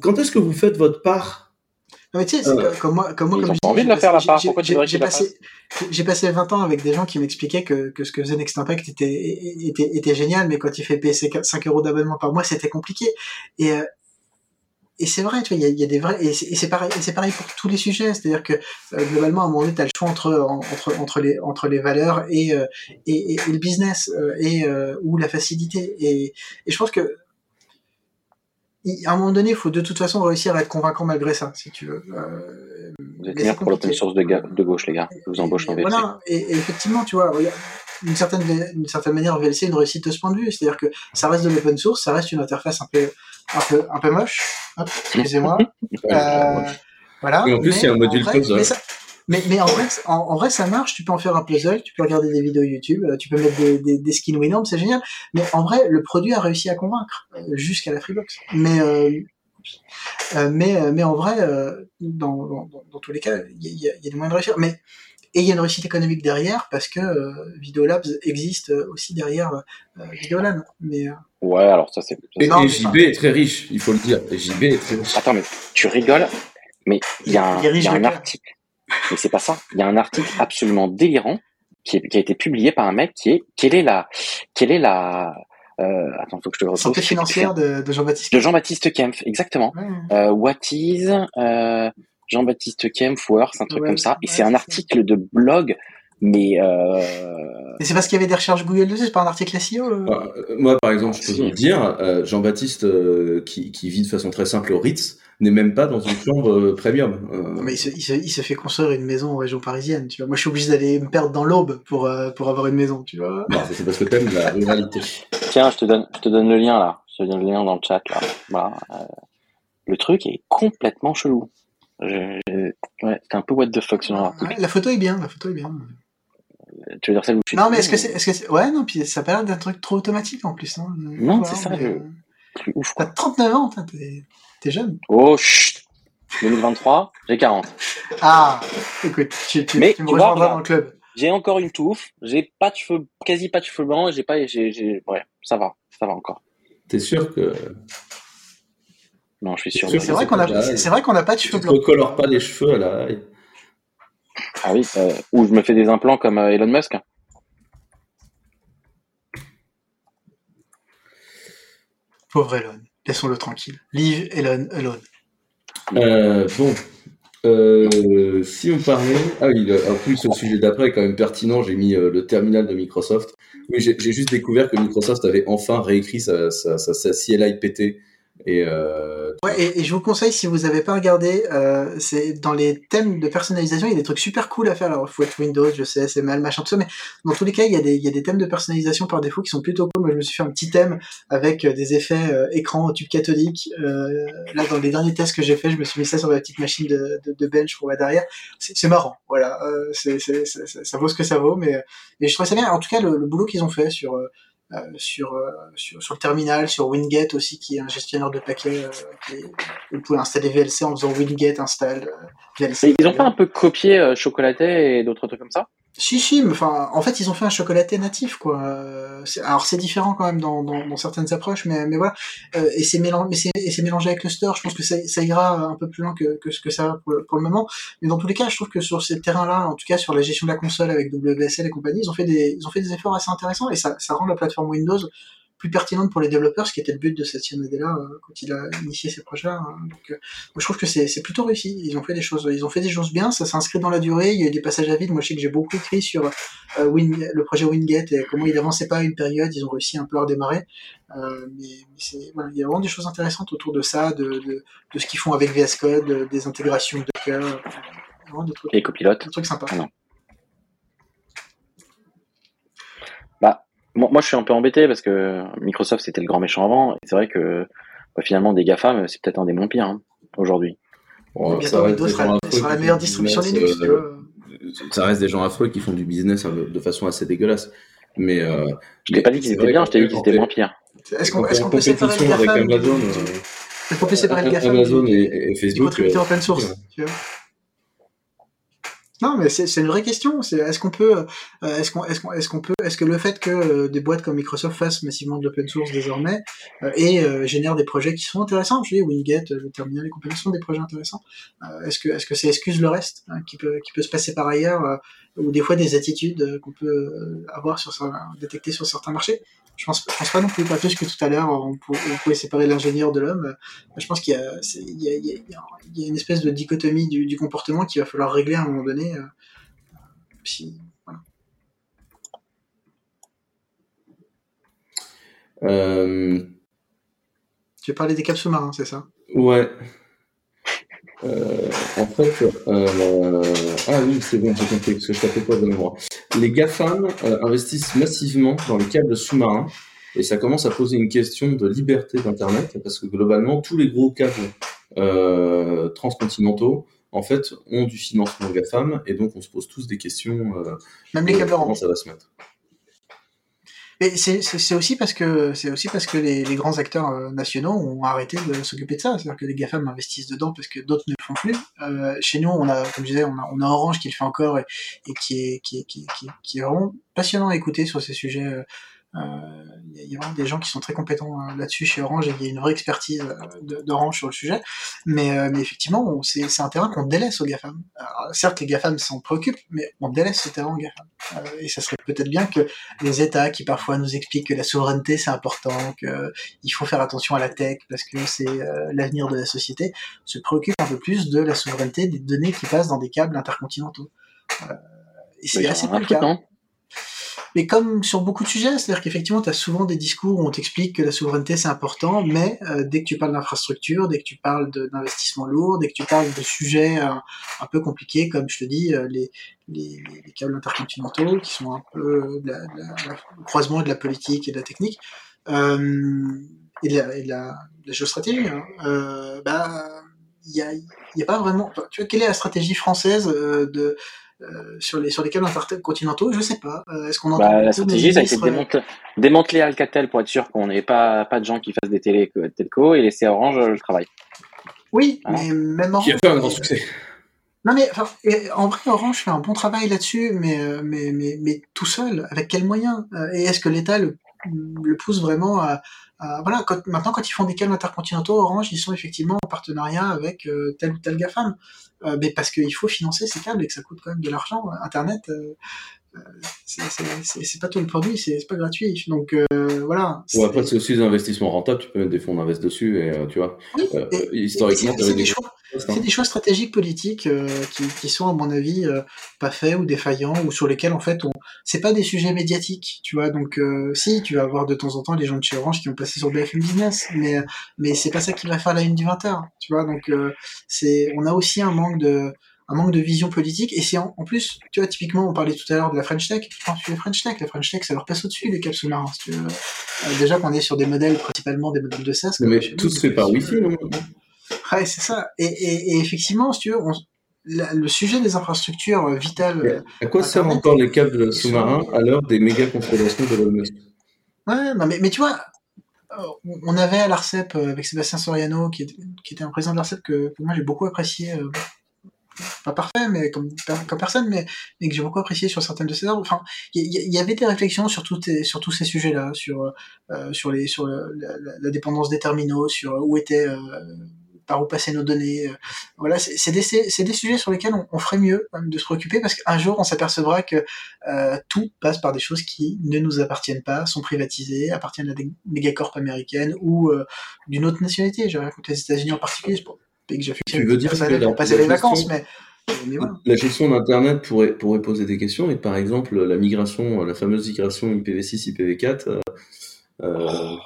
quand est-ce que vous faites votre part? Non, mais tu sais, c'est Euh, comme moi, comme moi, comme envie de j'ai la faire, la passé- part. Pourquoi tu j'ai- passé, j'ai passé 20 ans avec des gens qui m'expliquaient que, que ce que faisait Next Impact était, était, était génial, mais quand il fait payer 5 euros d'abonnement par mois, c'était compliqué. Et, euh, et c'est vrai, tu vois, il y y a des vrais, et c'est pareil, et c'est pareil pour tous les sujets, c'est-à-dire que euh, globalement, à un moment donné, tu as le choix entre entre entre les entre les valeurs et euh, et, et, et le business euh, et euh, ou la facilité. Et, et je pense que à un moment donné, il faut de toute façon réussir à être convaincant malgré ça, si tu veux. Euh, Vous êtes pour l'open source de, ga- de gauche, les gars. Je vous embauche Et VLC. Voilà, et, et effectivement, tu vois, d'une certaine, d'une certaine manière, VLC est une réussite de ce point de vue. C'est-à-dire que ça reste de l'open source, ça reste une interface un peu, un peu, un peu moche. Excusez-moi. Euh, voilà. Et en plus, il y a un module puzzle. Mais, mais, en, vrai, en, en vrai, ça marche. Tu peux en faire un puzzle, tu peux regarder des vidéos YouTube, euh, tu peux mettre des, des, des skins Winamp, c'est génial. Mais en vrai, le produit a réussi à convaincre euh, jusqu'à la Freebox. Mais euh, euh, mais, euh, mais en vrai, euh, dans, dans, dans- tous les cas, il y a, il y a- il y a des moyens de réussir. Mais, et il y a une réussite économique derrière parce que euh, Videolabs existe aussi derrière euh, Videolan. Mais euh, Ouais, alors ça c'est. Et, Non, et mais- JB est très riche, il faut le dire. Et JB est très riche. Attends, mais tu rigoles, mais il y a un, y a un article. Mais c'est pas ça. Il y a un article absolument délirant qui, est- qui a été publié par un mec qui est quelle est la quelle est la euh, attends faut que je te santé financière de, de Jean-Baptiste. de Jean-Baptiste Kempf exactement. Ouais. Euh, what is euh, Jean-Baptiste Kempf Works un truc Ouais, comme ça et ouais, c'est un article de blog mais euh, Et c'est parce qu'il y avait des recherches Google dessus, c'est pas un article SEO. euh Enfin, euh, Moi, par exemple, je peux vous le dire, euh, Jean-Baptiste, euh, qui, qui vit de façon très simple au Ritz, n'est même pas dans une chambre euh, premium. Euh, Non, mais il se, il, se, il se fait construire une maison en région parisienne, tu vois. Moi, je suis obligé d'aller me perdre dans l'aube pour, euh, pour avoir une maison, tu vois. non, c'est parce que t'aimes la ruralité. tiens je te donne je te donne le lien là je te donne le lien dans le chat là voilà euh, le truc est complètement chelou Je- je- ouais c'est un peu what the fuck selon l'article Ouais, la photo est bien, la photo est bien. tu veux dire celle où je suis Non, mais est-ce que c'est, est-ce que c'est, ouais, non, puis ça a pas l'air d'un truc trop automatique en plus, hein. Non, c'est ça, mais, je- plus ouf T'as quoi 39 ans, t'as- t'es, t'es jeune. oh chut 2023 j'ai 40 Ah, écoute, tu, tu, Mais tu me tu regarde. dans le club. j'ai encore une touffe j'ai pas de cheveux quasi pas de cheveux blancs j'ai pas j'ai j'ai ouais ça va ça va encore T'es sûr que non je suis sûr C'est C'est vrai qu'on a, c'est, vrai qu'on n'a pas de tu cheveux te blancs. recolores pas les cheveux à la ah oui euh, ou je me fais des implants comme euh, Elon Musk Pauvre Elon. Laissons-le tranquille. Leave Elon alone. Euh, bon, euh, si on parlait, ah oui, en plus le sujet d'après est quand même pertinent. J'ai mis euh, le terminal de Microsoft. Oui, j'ai j'ai juste découvert que Microsoft avait enfin réécrit sa, sa, sa, sa CLI PT et euh, Ouais, et, et je vous conseille, si vous avez pas regardé, euh, c'est dans les thèmes de personnalisation, il y a des trucs super cool à faire. Alors, faut être Windows, je sais, c'est mal, machin, tout ça, mais dans tous les cas, il y, a des, il y a des thèmes de personnalisation par défaut qui sont plutôt cool. Moi, je me suis fait un petit thème avec euh, des effets euh, écran tube cathodique. Euh, là, dans les derniers tests que j'ai fait, je me suis mis ça sur ma petite machine de, de, bench pour mettre derrière. C'est marrant, voilà. Euh, c'est c'est- c'est- ça, vaut ce que ça vaut, mais, mais je trouve ça bien. En tout cas, le, le boulot qu'ils ont fait sur... euh, sur, euh, sur, sur le terminal, sur Winget aussi, qui est un gestionnaire de paquets. euh, qui vous pouvez installer VLC en faisant Winget install VLC. Ils ont pas un peu copié chocolaté et d'autres trucs comme ça? Si, si, enfin, en fait, ils ont fait un chocolaté natif, quoi. Alors, c'est différent quand même dans, dans, dans certaines approches, mais, mais voilà. Euh, et c'est mélangé, c'est, mélangé avec le store. Je pense que ça, ça ira un peu plus loin que, que ce que ça va pour le, pour le moment. Mais dans tous les cas, je trouve que sur ces terrains-là, en tout cas sur la gestion de la console avec WSL et compagnie, ils ont fait des, ils ont fait des efforts assez intéressants et ça, ça rend la plateforme Windows plus pertinente pour les développeurs, ce qui était le but de cette là euh, quand il a initié ces projets-là. hein. Donc, euh, moi, je trouve que c'est plutôt réussi. Ils ont fait des choses, ils ont fait des choses bien. Ça s'inscrit dans la durée. Il y a eu des passages à vide. Moi, je sais que j'ai beaucoup écrit sur euh, Win, le projet Winget et comment il avançait pas à une période. Ils ont réussi un peu à redémarrer. Euh, mais mais c'est, voilà, il y a vraiment des choses intéressantes autour de ça, de, de, de ce qu'ils font avec VS Code, des intégrations de Docker, vraiment des trucs, et copilote des trucs sympas. Ah non. Moi, moi, je suis un peu embêté parce que Microsoft c'était le grand méchant avant et c'est vrai que bah, finalement des GAFAM c'est peut-être un des moins pires hein, aujourd'hui. bon, ça bientôt, reste Windows des sera, gens affreux sera la qui meilleure font du distribution business, Linux. euh, ça reste des gens affreux qui font du business euh, de façon assez dégueulasse. Mais euh, Je t'ai pas dit qu'ils étaient bien, je t'ai dit qu'ils étaient moins pires. Est-ce qu'on en qu'on peut séparer le compétition avec GAFAM Amazon, euh, Est-ce qu'on peut séparer le GAFAM Amazon et, et du Facebook. contributeur euh, open source tu vois. Non, mais c'est c'est une vraie question. C'est est-ce qu'on peut, euh, est-ce qu'on, est-ce qu'on, est-ce qu'on peut, est-ce que le fait que euh, des boîtes comme Microsoft fassent massivement de l'open source désormais euh, et euh, génèrent des projets qui sont intéressants, je dis Winget, euh, le terminal et compagnie sont des projets intéressants. est-ce que, est-ce que ça excuse le reste hein, qui peut, qui peut se passer par ailleurs ou des fois des attitudes qu'on peut avoir sur détecter sur certains marchés? Je pense, je pense pas non plus, pas plus que tout à l'heure, on, pou- on pouvait séparer l'ingénieur de l'homme. Je pense qu'il y a, y y y une espèce de dichotomie du, du comportement qu'il va falloir régler à un moment donné. euh, si- voilà. Euh, Tu veux parler des caps sous-marins, c'est ça? ouais. Euh, en fait, euh, ah oui, c'est bon, j'ai compris, parce que je tapais pas de mémoire. Les GAFAM euh, investissent massivement dans les câbles sous-marins, et ça commence à poser une question de liberté d'Internet, parce que globalement, tous les gros câbles euh, transcontinentaux, en fait, ont du financement GAFAM, et donc on se pose tous des questions euh, Même les câbles comment ça va se mettre. Mais c'est aussi parce que c'est aussi parce que les, les grands acteurs euh, nationaux ont arrêté de s'occuper de ça. C'est-à-dire que les GAFAM investissent dedans parce que d'autres ne le font plus. Euh, chez nous, on a, comme je disais, on a, on a Orange qui le fait encore et, et qui, est, qui, est, qui, est, qui, est, qui est vraiment passionnant à écouter sur ces sujets. Euh, Il y, a- vraiment des gens qui sont très compétents euh, là-dessus chez Orange et il y a une vraie expertise euh, d'Orange sur le sujet. Mais, euh, mais effectivement, c'est un terrain qu'on délaisse aux GAFAM. Alors, certes, les GAFAM s'en préoccupent, mais on délaisse ce terrain aux GAFAM. Euh, et ça serait peut-être bien que les États qui parfois nous expliquent que la souveraineté c'est important, que il faut faire attention à la tech parce que c'est l'avenir de la société, se préoccupent un peu plus de la souveraineté des données qui passent dans des câbles intercontinentaux. Euh, et c'est Mais assez peu le cas. Mais comme sur beaucoup de sujets, c'est-à-dire qu'effectivement, tu as souvent des discours où on t'explique que la souveraineté c'est important, mais euh, dès que tu parles d'infrastructure, dès que tu parles d'investissement lourd, dès que tu parles de sujets euh, un peu compliqués, comme je te dis, euh, les, les, les- les câbles intercontinentaux, qui sont un peu le croisement de la politique et de la technique, et, de la, géostratégie, hein, bah, il y a, a pas vraiment. tu vois, quelle est la stratégie française de sur les sur les câbles intercontinentaux Je sais pas. Euh, Est-ce qu'on entend Bah, la stratégie, ça a été euh, démanteler Alcatel pour être sûr qu'on n'ait pas, pas de gens qui fassent des télé, telco et laisser Orange euh, le travail. Oui, mais même Orange. Qui a fait un grand succès. Non mais enfin, en vrai, Orange fait un bon travail là-dessus, mais, euh, mais mais mais tout seul, avec quels moyens? Euh, Et est-ce que l'État le, le pousse vraiment à, à- voilà quand, maintenant quand ils font des câbles intercontinentaux, Orange ils sont effectivement en partenariat avec euh, tel ou tel GAFAM, euh, mais parce qu'il faut financer ces câbles et que ça coûte quand même de l'argent. Internet, euh, euh, c'est pas tout le produit, c'est pas gratuit. Donc euh, voilà. Ou après, c'est- aussi des investissements rentables, tu peux mettre des fonds d'invest dessus, et euh, tu vois, oui, euh, et- historiquement, c'est des des choix. hein. C'est des choix stratégiques politiques euh, qui, qui sont à mon avis euh, pas faits ou défaillants ou sur lesquels en fait on c'est pas des sujets médiatiques tu vois donc euh, si tu vas avoir de temps en temps les gens de chez Orange qui ont passé sur BFM Business mais mais c'est pas ça qui va faire la une du 20h tu vois donc euh, c'est on a aussi un manque de un manque de vision politique et c'est en, en plus tu vois typiquement on parlait tout à l'heure de la French Tech quand tu fais French Tech la French Tech ça leur passe au-dessus les câbles sous-marins si tu veux. Euh, déjà qu'on est sur des modèles principalement des modèles de SaaS Mais tout se fait par Wi-Fi, non Ouais, c'est ça. Et, et, et effectivement, si tu veux, on- la- le sujet des infrastructures euh, vitales. euh, À quoi servent Internet, encore les câbles sous-marins à l'heure des méga constellations de Elon Musk? Ouais, non, mais, mais tu vois, euh, on avait à l'ARCEP euh, avec Sébastien Soriano, qui était, qui était un président de l'ARCEP que, que moi j'ai beaucoup apprécié. euh, pas parfait, mais comme, personne, mais, mais que j'ai beaucoup apprécié sur certaines de ses œuvres. Enfin, il y, avait des réflexions sur, ces- sur tous ces sujets-là, sur, euh, sur, les, sur la, dépendance des terminaux, sur où étaient, euh, par où passaient nos données. euh, Voilà, c'est des, des sujets sur lesquels on, on ferait mieux même, de se préoccuper parce qu'un jour on s'apercevra que euh, tout passe par des choses qui ne nous appartiennent pas, sont privatisées, appartiennent à des mégacorps américaines ou euh, d'une autre nationalité. Je raconte les États-unis en particulier, pays que j'affectionne Tu veux dire que la- pour passer la les vacances, mais, mais voilà. La gestion d'Internet pourrait, pourrait poser des questions, et par exemple, la migration, la fameuse migration IPv6, IPv4, euh, euh,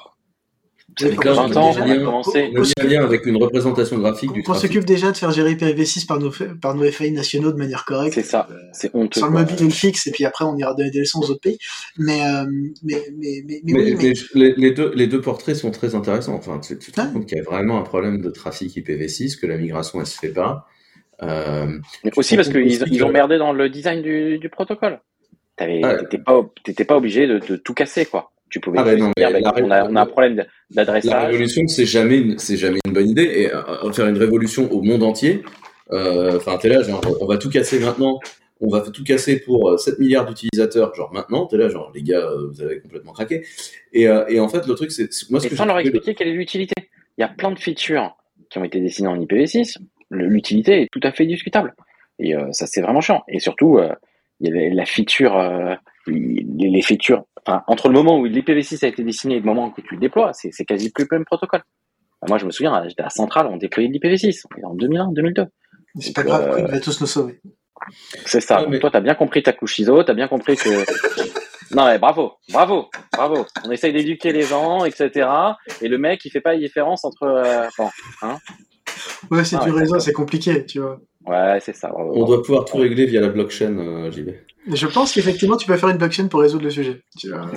Donc là, 20 on ans a commencé. on lien avec une représentation graphique du On s'occupe déjà de faire gérer IPv6 par nos, par nos FAI nationaux de manière correcte. C'est ça, Euh, c'est honteux. sur le mobile et le fixe, et puis après on ira donner des leçons aux autres pays. Mais, euh, mais, mais, mais, mais Mais, oui, mais- mais les, les deux, les deux portraits sont très intéressants. Enfin, tu, tu te rends compte qu'il y a vraiment un problème de trafic IPv6, que la migration, elle se fait pas. Euh, Mais aussi parce qu'ils ils ont merdé dans le design du, du protocole. Ouais. T'étais pas, t'étais pas obligé de, de tout casser, quoi. Tu pouvais Ah bah non, dire, bah, la- on, a, on a un problème de- La d'adressage. révolution, c'est jamais, une- jamais une bonne idée. Et euh, faire une révolution au monde entier, euh, enfin, t'es là, genre, on va tout casser maintenant. On va tout casser pour euh, 7 milliards d'utilisateurs, genre maintenant. T'es là, genre, les gars, euh, vous avez complètement craqué. Et, euh, et en fait, le truc, c'est moi ce Et que sans leur expliquer quelle est l'utilité. Il y a plein de features qui ont été dessinées en IPv6. Le- L'utilité est tout à fait discutable. Et euh, ça, c'est vraiment chiant. Et surtout, euh, il y avait la feature, euh, les, les features, enfin, entre le moment où l'IPv6 a été dessiné et le moment où tu le déploies, c'est c'est quasi plus le même protocole. Moi, je me souviens, j'étais à Centrale, on déployait l'IPv6 on est en 2001, 2002. C'est pas grave, Euh, il va tous nous sauver. C'est ça. Ouais, Donc mais- toi, t'as bien compris ta couche ISO, t'as bien compris que. non, mais bravo, bravo, bravo. On essaye d'éduquer les gens, etc. Et le mec, il fait pas la différence entre. euh, Bon, Ouais, c'est Ah du ouais, réseau, d'accord. c'est compliqué, tu vois. Ouais, c'est ça. On doit pouvoir tout régler via la blockchain, euh, JB. Je pense qu'effectivement, tu peux faire une blockchain pour résoudre le sujet.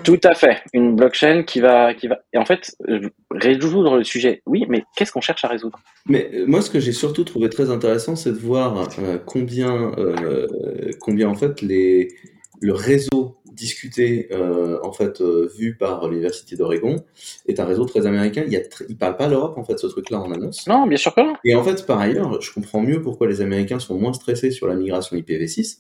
Tout à fait. Une blockchain qui va, qui va. Et en fait, euh, résoudre le sujet. Oui, mais qu'est-ce qu'on cherche à résoudre? Mais euh, moi, ce que j'ai surtout trouvé très intéressant, c'est de voir euh, combien, euh, combien en fait les, le réseau discuté, euh, en fait, euh, vu par l'université d'Oregon, est un réseau très américain. Il il parle pas l'Europe en fait, ce truc-là en annonce. Non, bien sûr que non. Et en fait, par ailleurs, je comprends mieux pourquoi les Américains sont moins stressés sur la migration IPv6.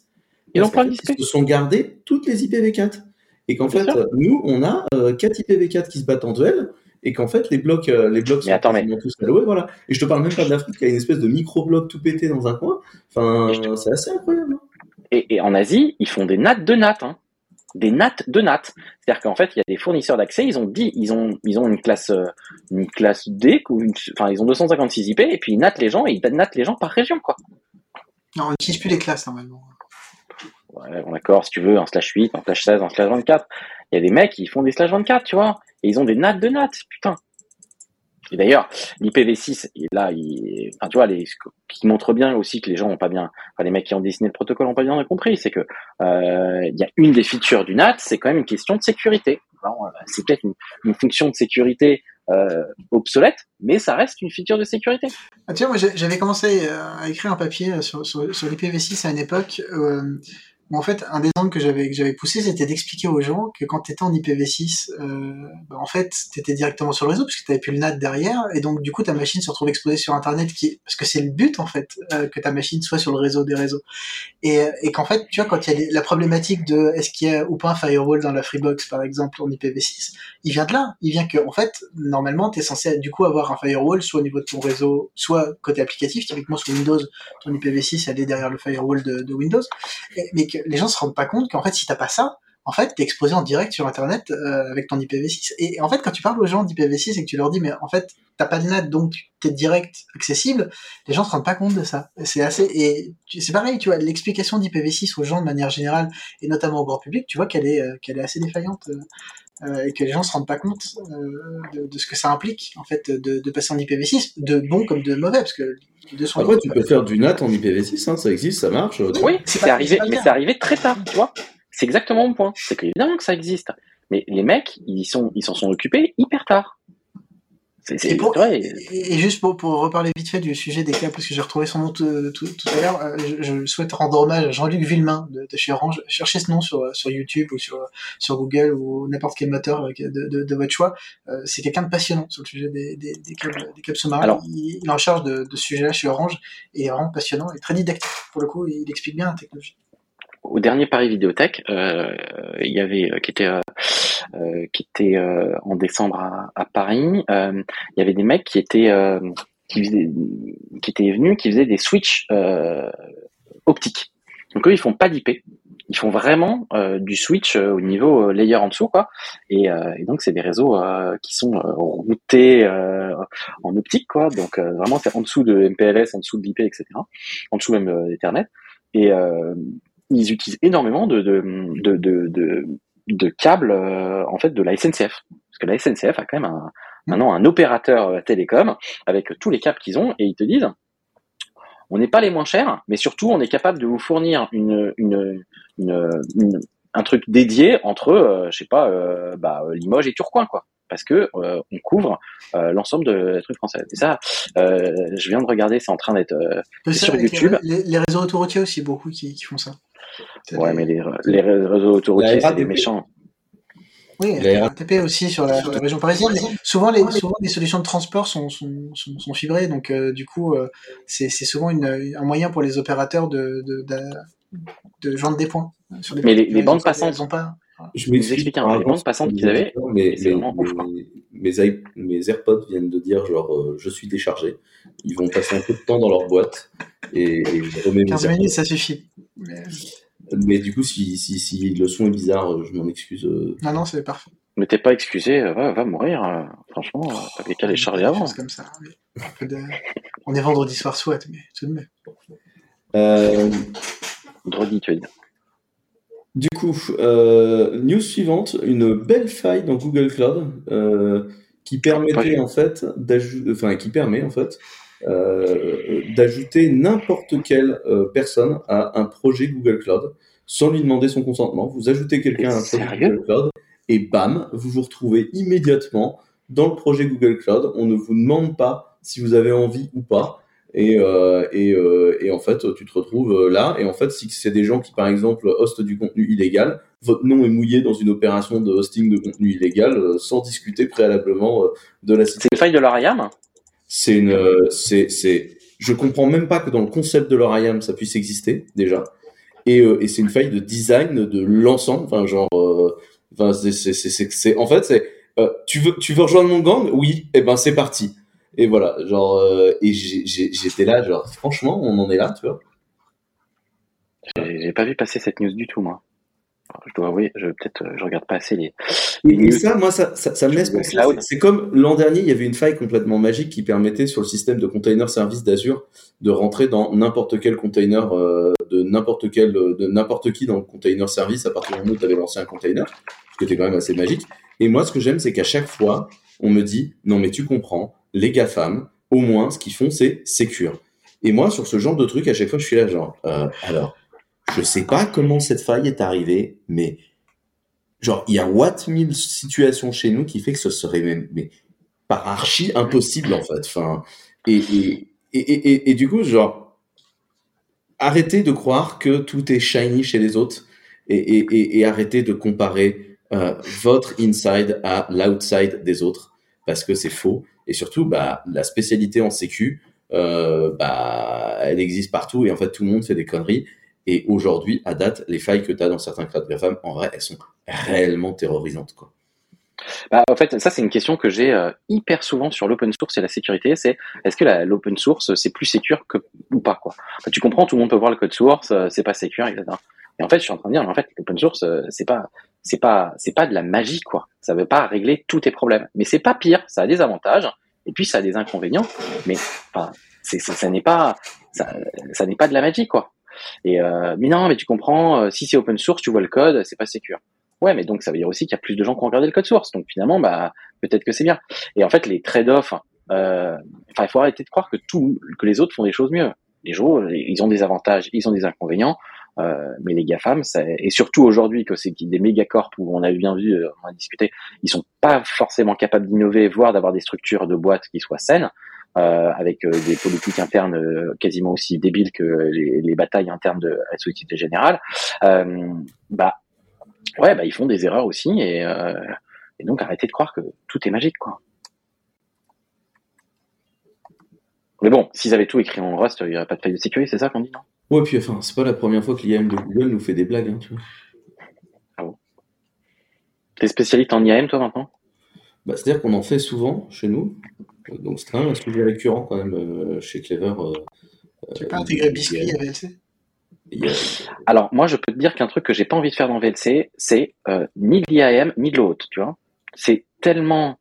Ils Parce ont pas Ils se sont gardés toutes les IPv4. Et qu'en fait, sûr. nous, on a euh, 4 IPv4 qui se battent en duel. Et qu'en fait, les blocs, euh, les blocs Mais attends, mais- tous alloués, voilà. Et je te parle même pas de l'Afrique, qui a une espèce de micro-bloc tout pété dans un coin. Enfin, te- c'est assez incroyable. hein. Et, et en Asie, ils font des nattes de nattes, hein. Des nattes de nattes. C'est-à-dire qu'en fait, il y a des fournisseurs d'accès, ils ont dit, ils ont, ils ont une classe, euh, une classe D, ou une- enfin, ils ont 256 IP, et puis ils nattent les gens, et ils nattent les gens par région, quoi. Non, on n'utilise plus les classes normalement. Ouais, bon, d'accord, si tu veux, un slash 8, un slash 16, un slash 24. Il y a des mecs qui font des slash 24, tu vois, et ils ont des nattes de nattes, putain. Et d'ailleurs, l'IPv6, et là, il, enfin, tu vois, ce qui montre bien aussi que les gens ont pas bien, enfin, les mecs qui ont dessiné le protocole ont pas bien compris, c'est que, euh, il y a une des features du NAT, c'est quand même une question de sécurité. Euh, c'est peut-être une, fonction de sécurité, euh, obsolète, mais ça reste une feature de sécurité. Ah, vois, moi j'avais commencé euh, à écrire un papier sur, sur, sur l'IPv6 à une époque euh, en fait un des angles que j'avais que j'avais poussé c'était d'expliquer aux gens que quand tu étais en IPv6, euh, bah, en fait tu étais directement sur le réseau parce que tu plus le NAT derrière et donc du coup ta machine se retrouve exposée sur Internet qui parce que c'est le but en fait euh, que ta machine soit sur le réseau des réseaux et, et qu'en fait tu vois quand il y a la problématique de est-ce qu'il y a ou pas un firewall dans la Freebox par exemple en IPv6 il vient de là. Il vient que, en fait, normalement, tu es censé du coup avoir un firewall soit au niveau de ton réseau, soit côté applicatif. Typiquement sur Windows, ton IPv6 elle est derrière le firewall de, Windows. Les gens se rendent pas compte qu'en fait, si t'as pas ça, en fait, t'es exposé en direct sur Internet euh, avec ton IPv6. Et en fait, quand tu parles aux gens d'IPv6 et que tu leur dis, mais en fait, t'as pas de NAT, donc t'es direct accessible, les gens se rendent pas compte de ça. C'est assez, et c'est pareil, tu vois, l'explication d'IPv6 aux gens de manière générale, et notamment au grand public, tu vois qu'elle est, euh, qu'elle est assez défaillante. euh, et que les gens se rendent pas compte euh, de, de ce que ça implique en fait de, de passer en IPv6, de bon comme de mauvais, parce que deux sont Après, tu peux faire du NAT en IPv6, hein, ça existe, ça marche. euh, Oui, c'est arrivé, mais c'est arrivé très tard, tu vois. C'est exactement mon point. C'est qu'évidemment que ça existe. Mais les mecs, ils sont, ils s'en sont occupés hyper tard. C'est, Et, pour- vrai. et- et juste pour, pour reparler vite fait du sujet des câbles, parce que j'ai retrouvé son nom tout, tout, tout à l'heure, euh, je, je souhaite rendre hommage à Jean-Luc Villemain de, de chez Orange. Cherchez ce nom sur, sur YouTube ou sur, sur Google ou n'importe quel moteur de, de, de votre choix. Euh, c'est quelqu'un de passionnant sur le sujet des, des, des câbles, des câbles sous-marins. Alors- il, il est en charge de, de ce sujet-là chez Orange et est vraiment passionnant et très didactique. Pour le coup, il explique bien la technologie. Au dernier Paris Vidéothèque, euh, il y avait, euh, qui était, euh, qui était euh, en décembre à, à Paris, euh, il y avait des mecs qui étaient, euh, qui, faisaient- qui étaient venus, qui faisaient des switches euh, optiques. Donc eux, ils font pas d'IP. Ils font vraiment euh, du switch euh, au niveau euh, layer en dessous, quoi. Et, euh, et donc c'est des réseaux euh, qui sont euh, routés euh, en optique, quoi. Donc euh, vraiment c'est en dessous de MPLS, en dessous de l'IP, etc. En dessous même euh, d'Ethernet. Et euh, ils utilisent énormément de de de de, de, câbles euh, en fait de la SNCF, parce que la SNCF a quand même un, maintenant un opérateur euh, télécom avec tous les câbles qu'ils ont et ils te disent on n'est pas les moins chers, mais surtout on est capable de vous fournir une, une, un truc dédié entre, euh, je sais pas, bah, Limoges et Tourcoing, quoi. Parce que euh, on couvre euh, l'ensemble de la truc française. Et ça, euh, je viens de regarder, c'est en train d'être. euh, sur YouTube. Les, les réseaux autoroutiers aussi, beaucoup qui, qui font ça. Ouais, des- mais les, les réseaux autoroutiers, c'est des méchants. Oui, La RATP aussi sur la, sur la région parisienne. Mais souvent, les, souvent, les solutions de transport sont, sont, sont, sont fibrées, donc euh, du coup, euh, c'est souvent une, un moyen pour les opérateurs de, de, de, de joindre des points. Sur des Mais les- points les bandes passantes. ils ont pas. Je expliquent un passantes pour qu'ils avaient, mais, mais- ouf, mes, mes, AirPods viennent de dire genre euh, je suis déchargé. Ils vont passer un peu de temps dans leur boîte et, et je remets mes 15 AirPods. minutes, ça suffit. Mais- Mais du coup, si, si, si le son est bizarre, euh, je m'en excuse. euh. Non, non, c'est parfait. Mais t'es pas excusé, euh, va, va mourir. euh, franchement, euh, t'avais qu'à les charger avant. comme ça. oui. Un peu de- On est vendredi soir, soit, mais tout de même. Euh, tu veux dire. Du coup, euh, news suivante, une belle faille dans Google Cloud euh, qui permettait en fait d'ajouter, enfin qui permet en fait euh, d'ajouter n'importe quelle euh, personne à un projet Google Cloud sans lui demander son consentement. Vous ajoutez quelqu'un à un projet Google Cloud et bam, vous vous retrouvez immédiatement dans le projet Google Cloud. On ne vous demande pas si vous avez envie ou pas. Et, euh, et, euh, et en fait, tu te retrouves euh, là. Et en fait, si c'est des gens qui, par exemple, hostent du contenu illégal, votre nom est mouillé dans une opération de hosting de contenu illégal sans discuter préalablement de la C'est une faille de leur IAM c'est une, c'est, c'est, je comprends même pas que dans le concept de leur IAM ça puisse exister déjà. Et, et c'est une faille de design de l'ensemble. Enfin, genre, enfin, c'est, c'est, c'est, en fait, c'est, tu veux, tu veux rejoindre mon gang? Oui. Et ben, c'est parti. Et voilà, genre, euh, et j'étais là, genre, franchement, on en est là, tu vois. J'ai pas vu passer cette news du tout, moi. Je dois avouer, je peut-être euh, je regarde pas assez les. Et, les et news. ça, moi, ça, ça, ça me laisse penser. C'est comme l'an dernier, il y avait une faille complètement magique qui permettait sur le système de container service d'Azure de rentrer dans n'importe quel container euh, de n'importe quel de n'importe qui dans le container service à partir du moment où tu avais lancé un container, ce qui était quand même assez magique. Et moi, ce que j'aime, c'est qu'à chaque fois, on me dit non mais tu comprends, les GAFAM, au moins, ce qu'ils font, c'est secure. Et moi, sur ce genre de truc, à chaque fois, je suis là genre euh, alors, je sais pas comment cette faille est arrivée, mais genre il y a what mille situations chez nous qui fait que ce serait même par archi impossible en fait enfin et et, et, et, du coup genre arrêtez de croire que tout est shiny chez les autres et arrêtez de comparer euh, votre inside à l'outside des autres parce que c'est faux et surtout bah la spécialité en sécu euh, bah elle existe partout et en fait tout le monde fait des conneries et aujourd'hui, à date, les failles que tu as dans certains clouds GAFAM, en vrai, elles sont réellement terrorisantes. Quoi. Bah, en fait, ça c'est une question que j'ai euh, hyper souvent sur l'open source et la sécurité. C'est est-ce que l'open source c'est plus sécure que ou pas quoi? Tu comprends, tout le monde peut voir le code source, euh, c'est pas sécure, etc. Et en fait, je suis en train de dire, en fait, l'open source c'est pas c'est pas c'est pas de la magie quoi. Ça veut pas régler tous tes problèmes, mais c'est pas pire. Ça a des avantages et puis ça a des inconvénients, mais enfin, c'est ça, ça n'est pas ça, ça n'est pas de la magie quoi. Et euh, mais non, mais tu comprends, euh, si c'est open source, tu vois le code, c'est pas sécure. Ouais, mais donc ça veut dire aussi qu'il y a plus de gens qui ont regardé le code source. Donc finalement, bah peut-être que c'est bien. Et en fait, les trade-offs, euh, il faut arrêter de croire que tout, que les autres font des choses mieux. Les gens, ils ont des avantages, ils ont des inconvénients. Euh, mais les GAFAM, ça, et surtout aujourd'hui que c'est des mégacorps où on a bien vu, euh, on a discuté, ils sont pas forcément capables d'innover, voire d'avoir des structures de boîtes qui soient saines, euh, avec euh, des politiques internes quasiment aussi débiles que les, les batailles internes de la Société Générale. Euh, bah ouais, bah ils font des erreurs aussi et, et donc arrêtez de croire que tout est magique quoi. Mais bon, s'ils avaient tout écrit en Rust, il n'y aurait pas de faille de sécurité, c'est ça qu'on dit, non? Ouais, puis enfin, c'est pas la première fois que l'IAM de Google nous fait des blagues. Hein, tu vois. T'es spécialiste en IAM toi maintenant? Bah, C'est-à-dire qu'on en fait souvent chez nous. Donc c'est quand même un sujet récurrent quand même euh, chez Clever. euh, Tu peux euh, pas intégrer Biscuit à VLC Alors moi, je peux te dire qu'un truc que j'ai pas envie de faire dans VLC, c'est euh, ni de l'IAM ni de l'autre, tu vois. C'est tellement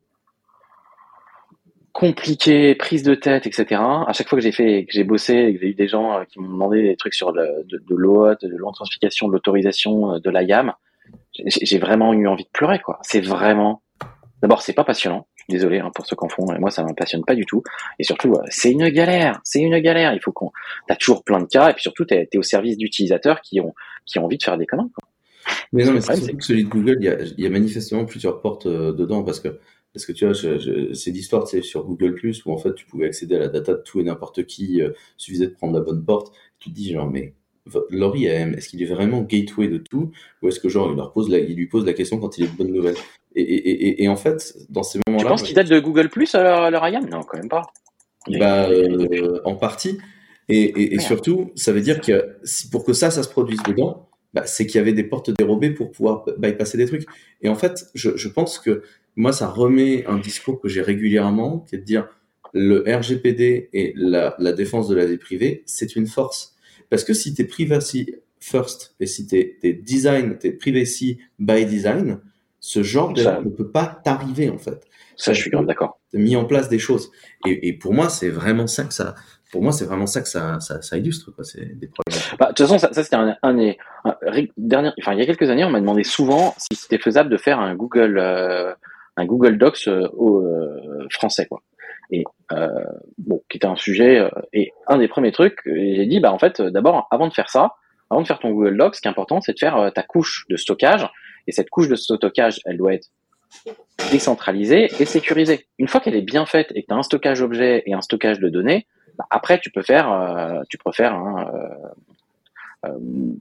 compliqué, prise de tête, etc. À chaque fois que j'ai fait, que j'ai bossé, et que j'ai eu des gens euh, qui m'ont demandé des trucs sur le, de, de de l'authentification, de l'autorisation, euh, de l'IAM, j'ai j'ai vraiment eu envie de pleurer, quoi. C'est vraiment. D'abord, c'est pas passionnant. Désolé hein, pour ceux qui en font. Et moi, ça m'impressionne pas du tout. Et surtout, euh, c'est une galère. C'est une galère. Il faut qu'on. T'as toujours plein de cas. Et puis surtout, t'es es au service d'utilisateurs qui ont qui ont envie de faire des conneries. Quoi. Mais non, mais c'est que celui de Google, il y a, il y a manifestement plusieurs portes euh, dedans parce que parce que tu vois, je- je- c'est l'histoire, c'est sur Google Plus où en fait tu pouvais accéder à la data de tout et n'importe qui, euh, suffisait de prendre la bonne porte. Tu te dis genre mais IAM, est-ce qu'il est vraiment gateway de tout ou est-ce que genre il leur pose la, il lui pose la question quand il est de bonne nouvelle et, et, et, et en fait dans ces Tu moments-là, penses qu'ils datent de Google Plus leur, leur IAM Non, quand même pas. bah, euh, en partie. Et, surtout, ça veut dire que si, pour que ça, ça se produise dedans, bah, c'est qu'il y avait des portes dérobées pour pouvoir bypasser des trucs. Et en fait, je, je pense que moi, ça remet un discours que j'ai régulièrement, qui est de dire le RGPD et la, la défense de la vie privée, c'est une force. Parce que si tu es privacy first et si t'es es design, t'es privacy by design, ce genre Ça- d'erreur ne peut pas t'arriver en fait. Ça, je suis grave d'accord. Mis en place des choses. Et, et pour moi, c'est vraiment ça que ça, pour moi, c'est vraiment ça que ça, ça, ça illustre, quoi. C'est des problèmes. Bah, de toute façon, ça, ça c'était un, un un- dernier, enfin il y a quelques années, on m'a demandé souvent si c'était faisable de faire un Google euh, un Google Docs euh, euh, français quoi. Et euh, bon, qui était un sujet et un des premiers trucs, j'ai dit bah en fait d'abord avant de faire ça, avant de faire ton Google Docs, ce qui est important, c'est de faire ta couche de stockage et cette couche de stockage, elle doit être décentralisée et sécurisée. Une fois qu'elle est bien faite et que tu as un stockage objet et un stockage de données, bah, après tu peux faire tu peux faire un,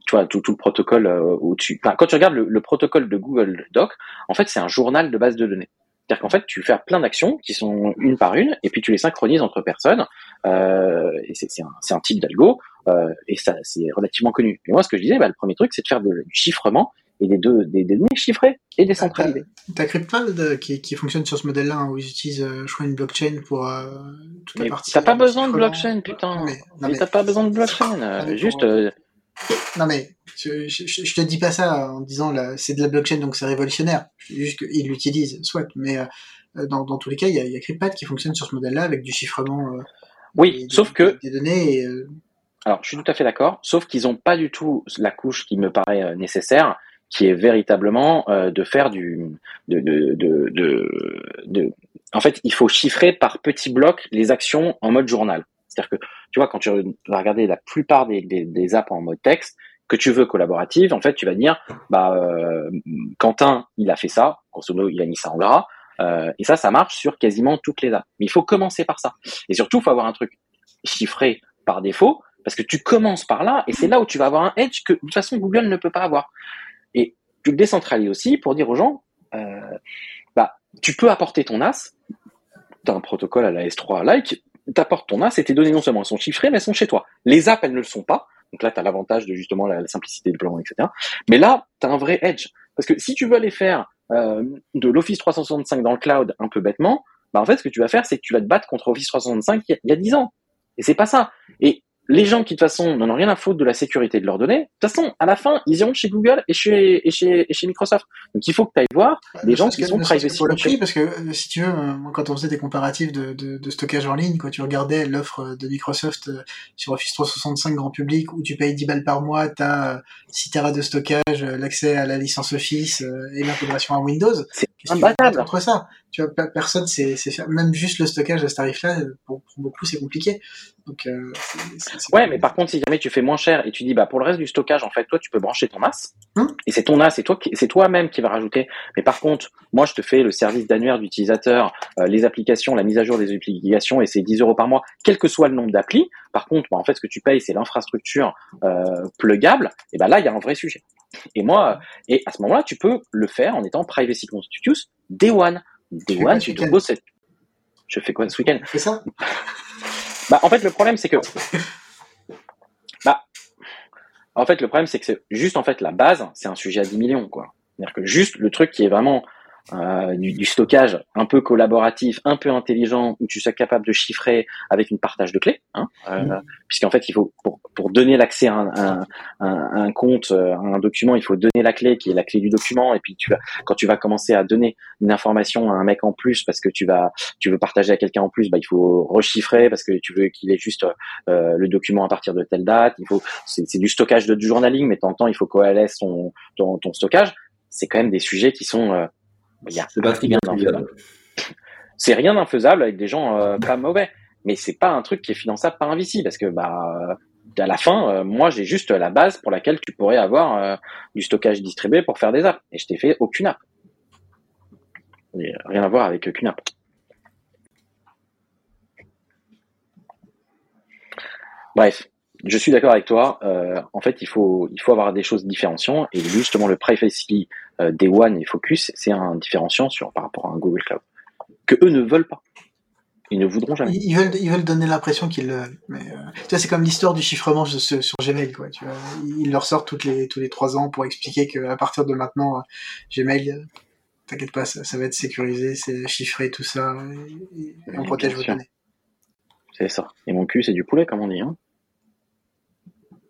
tu vois, tout, tout le protocole euh, où tu, enfin, quand tu regardes le, le protocole de Google Doc, en fait, c'est un journal de base de données. C'est-à-dire qu'en fait, tu fais plein d'actions qui sont une par une, et puis tu les synchronises entre personnes. Euh, et c'est un, type d'algo, euh, et ça, c'est relativement connu. Et moi, ce que je disais, bah, le premier truc, c'est de faire de- du chiffrement et des, deux, des, des données chiffrées et décentralisées. T'as Cryptcloud euh, qui, qui fonctionne sur ce modèle-là, hein, où ils utilisent, euh, je crois, une blockchain pour euh, toute la Mais partie. t'as pas euh, besoin de blockchain, putain. Mais, Mais mais, t'as pas besoin de blockchain. euh, Ah, mais juste, pour- euh, non, mais je, je, te dis pas ça en disant là, c'est de la blockchain donc c'est révolutionnaire. Je dis juste qu'ils l'utilisent, soit. Mais euh, dans, dans tous les cas, il y a, il y a Cryptpad qui fonctionne sur ce modèle-là avec du chiffrement. euh, oui, des- sauf que des données. Et, euh, Alors, je suis tout à fait d'accord, sauf qu'ils n'ont pas du tout la couche qui me paraît euh, nécessaire, qui est véritablement de faire du, de, de, de, de, de- En fait, il faut chiffrer par petits blocs les actions en mode journal. C'est-à-dire que, tu vois, quand tu vas regarder la plupart des, apps en mode texte, que tu veux collaborative, en fait, tu vas dire, bah, euh, Quentin, il a fait ça, grosso il a mis ça en gras, euh, et ça, ça marche sur quasiment toutes les apps. Mais il faut commencer par ça. Et surtout, il faut avoir un truc chiffré par défaut, parce que tu commences par là, et c'est là où tu vas avoir un edge que de toute façon Google ne peut pas avoir. Et tu le décentralises aussi pour dire aux gens, euh, bah, tu peux apporter ton NAS, tu as un protocole à la S3 like, tu apportes ton NAS et tes données non seulement elles sont chiffrées, mais elles sont chez toi. Les apps, elles ne le sont pas. Donc là, tu as l'avantage de justement la, simplicité de plan, etc. Mais là, tu as un vrai edge. Parce que si tu veux aller faire euh, de l'Office 365 dans le cloud un peu bêtement, bah en fait, ce que tu vas faire, c'est que tu vas te battre contre Office 365 il y a, il y a 10 ans. Et c'est pas ça. Et les gens qui, de toute façon, n'en ont rien à foutre de la sécurité de leurs données, de toute façon, à la fin, ils iront chez Google et chez, et chez, et chez Microsoft. Donc, il faut que tu ailles voir des ne gens qui sont privacy prix, parce que euh, si tu veux, euh, moi, quand on faisait des comparatifs de, de, de stockage en ligne, quand tu regardais l'offre de Microsoft euh, sur Office 365 grand public, où tu payes 10 balles par mois, t'as euh, 6 Tera de stockage, euh, l'accès à la licence Office euh, et l'intégration à Windows. C'est Qu'est-ce que contre ça? Tu vois, pe- personne, c'est, même juste le stockage à ce tarif-là, pour, pour beaucoup, c'est compliqué. Donc, euh, Ouais, mais par contre, si jamais tu fais moins cher et tu dis, bah, pour le reste du stockage, en fait, toi, tu peux brancher ton NAS. Hum. Et c'est ton NAS, c'est toi, c'est toi-même qui va rajouter. Mais par contre, moi, je te fais le service d'annuaire d'utilisateur, euh, les applications, la mise à jour des applications, et c'est 10 euros par mois, quel que soit le nombre d'applis. Par contre, bah, en fait, ce que tu payes, c'est l'infrastructure euh, pluggable. Et ben là, il y a un vrai sujet. Et moi, et à ce moment-là, tu peux le faire en étant privacy conscious day one. Day one, tu te cette- Je fais quoi ce week-end Fais ça bah, en fait, le problème, c'est que. Bah, en fait, le problème, c'est que c'est juste, en fait, la base, c'est un sujet à 10 millions, quoi. C'est-à-dire que juste le truc qui est vraiment euh, du, du stockage un peu collaboratif, un peu intelligent, où tu sois capable de chiffrer avec une partage de clés, hein, euh, puisqu'en fait, il faut pour, pour donner l'accès à un, un, un- un compte, euh, à un document, il faut donner la clé qui est la clé du document, et puis tu vas, quand tu vas commencer à donner une information à un mec en plus parce que tu vas, tu veux partager à quelqu'un en plus, bah il faut rechiffrer parce que tu veux qu'il ait juste euh, le document à partir de telle date. Il faut, c'est c'est du stockage de du journaling, mais de temps en temps, il faut coalescer ton, ton, ton stockage. C'est quand même des sujets qui sont, euh, il y a C'est pas rien d'infaisable. C'est rien d'infaisable avec des gens euh, pas mauvais, mais c'est pas un truc qui est finançable par un VC parce que bah à la fin, euh, moi j'ai juste la base pour laquelle tu pourrais avoir euh, du stockage distribué pour faire des apps, et je t'ai fait aucune app. Et rien à voir avec aucune app. Bref, je suis d'accord avec toi. euh, en fait, il faut, il faut avoir des choses différenciantes et justement le privacy euh, Day One et Focus, c'est un différenciant sur par rapport à un Google Cloud que eux ne veulent pas. Ils ne voudront jamais. Ils veulent, ils veulent donner l'impression qu'ils le. Mais euh, tu vois, c'est comme l'histoire du chiffrement sur, Gmail, quoi. Tu vois, ils leur sortent toutes les tous les trois ans pour expliquer que à partir de maintenant, euh, Gmail, euh, t'inquiète pas, ça, ça va être sécurisé, c'est chiffré, tout ça, et, et on protège vos données. C'est ça. Et mon cul, c'est du poulet, comme on dit. Hein.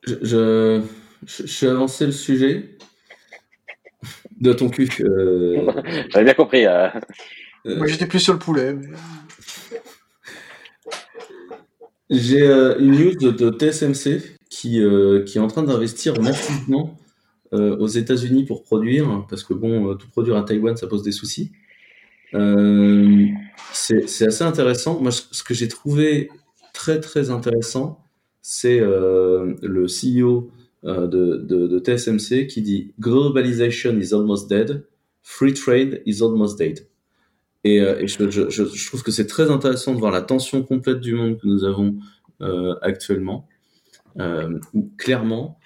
Je, je, je, fais avancer le sujet de ton cul. euh, J'avais bien compris. euh. euh, Moi, j'étais plus sur le poulet. mais- J'ai euh, une news de, de TSMC qui, euh, qui est en train d'investir massivement euh, aux États-Unis pour produire, parce que bon, euh, tout produire à Taïwan, ça pose des soucis. Euh, c'est assez intéressant. Moi, ce ce que j'ai trouvé très très intéressant, c'est euh, le CEO euh, de, de, TSMC qui dit Globalization is almost dead, free trade is almost dead. Et, euh, je, trouve que c'est très intéressant de voir la tension complète du monde que nous avons actuellement, où clairement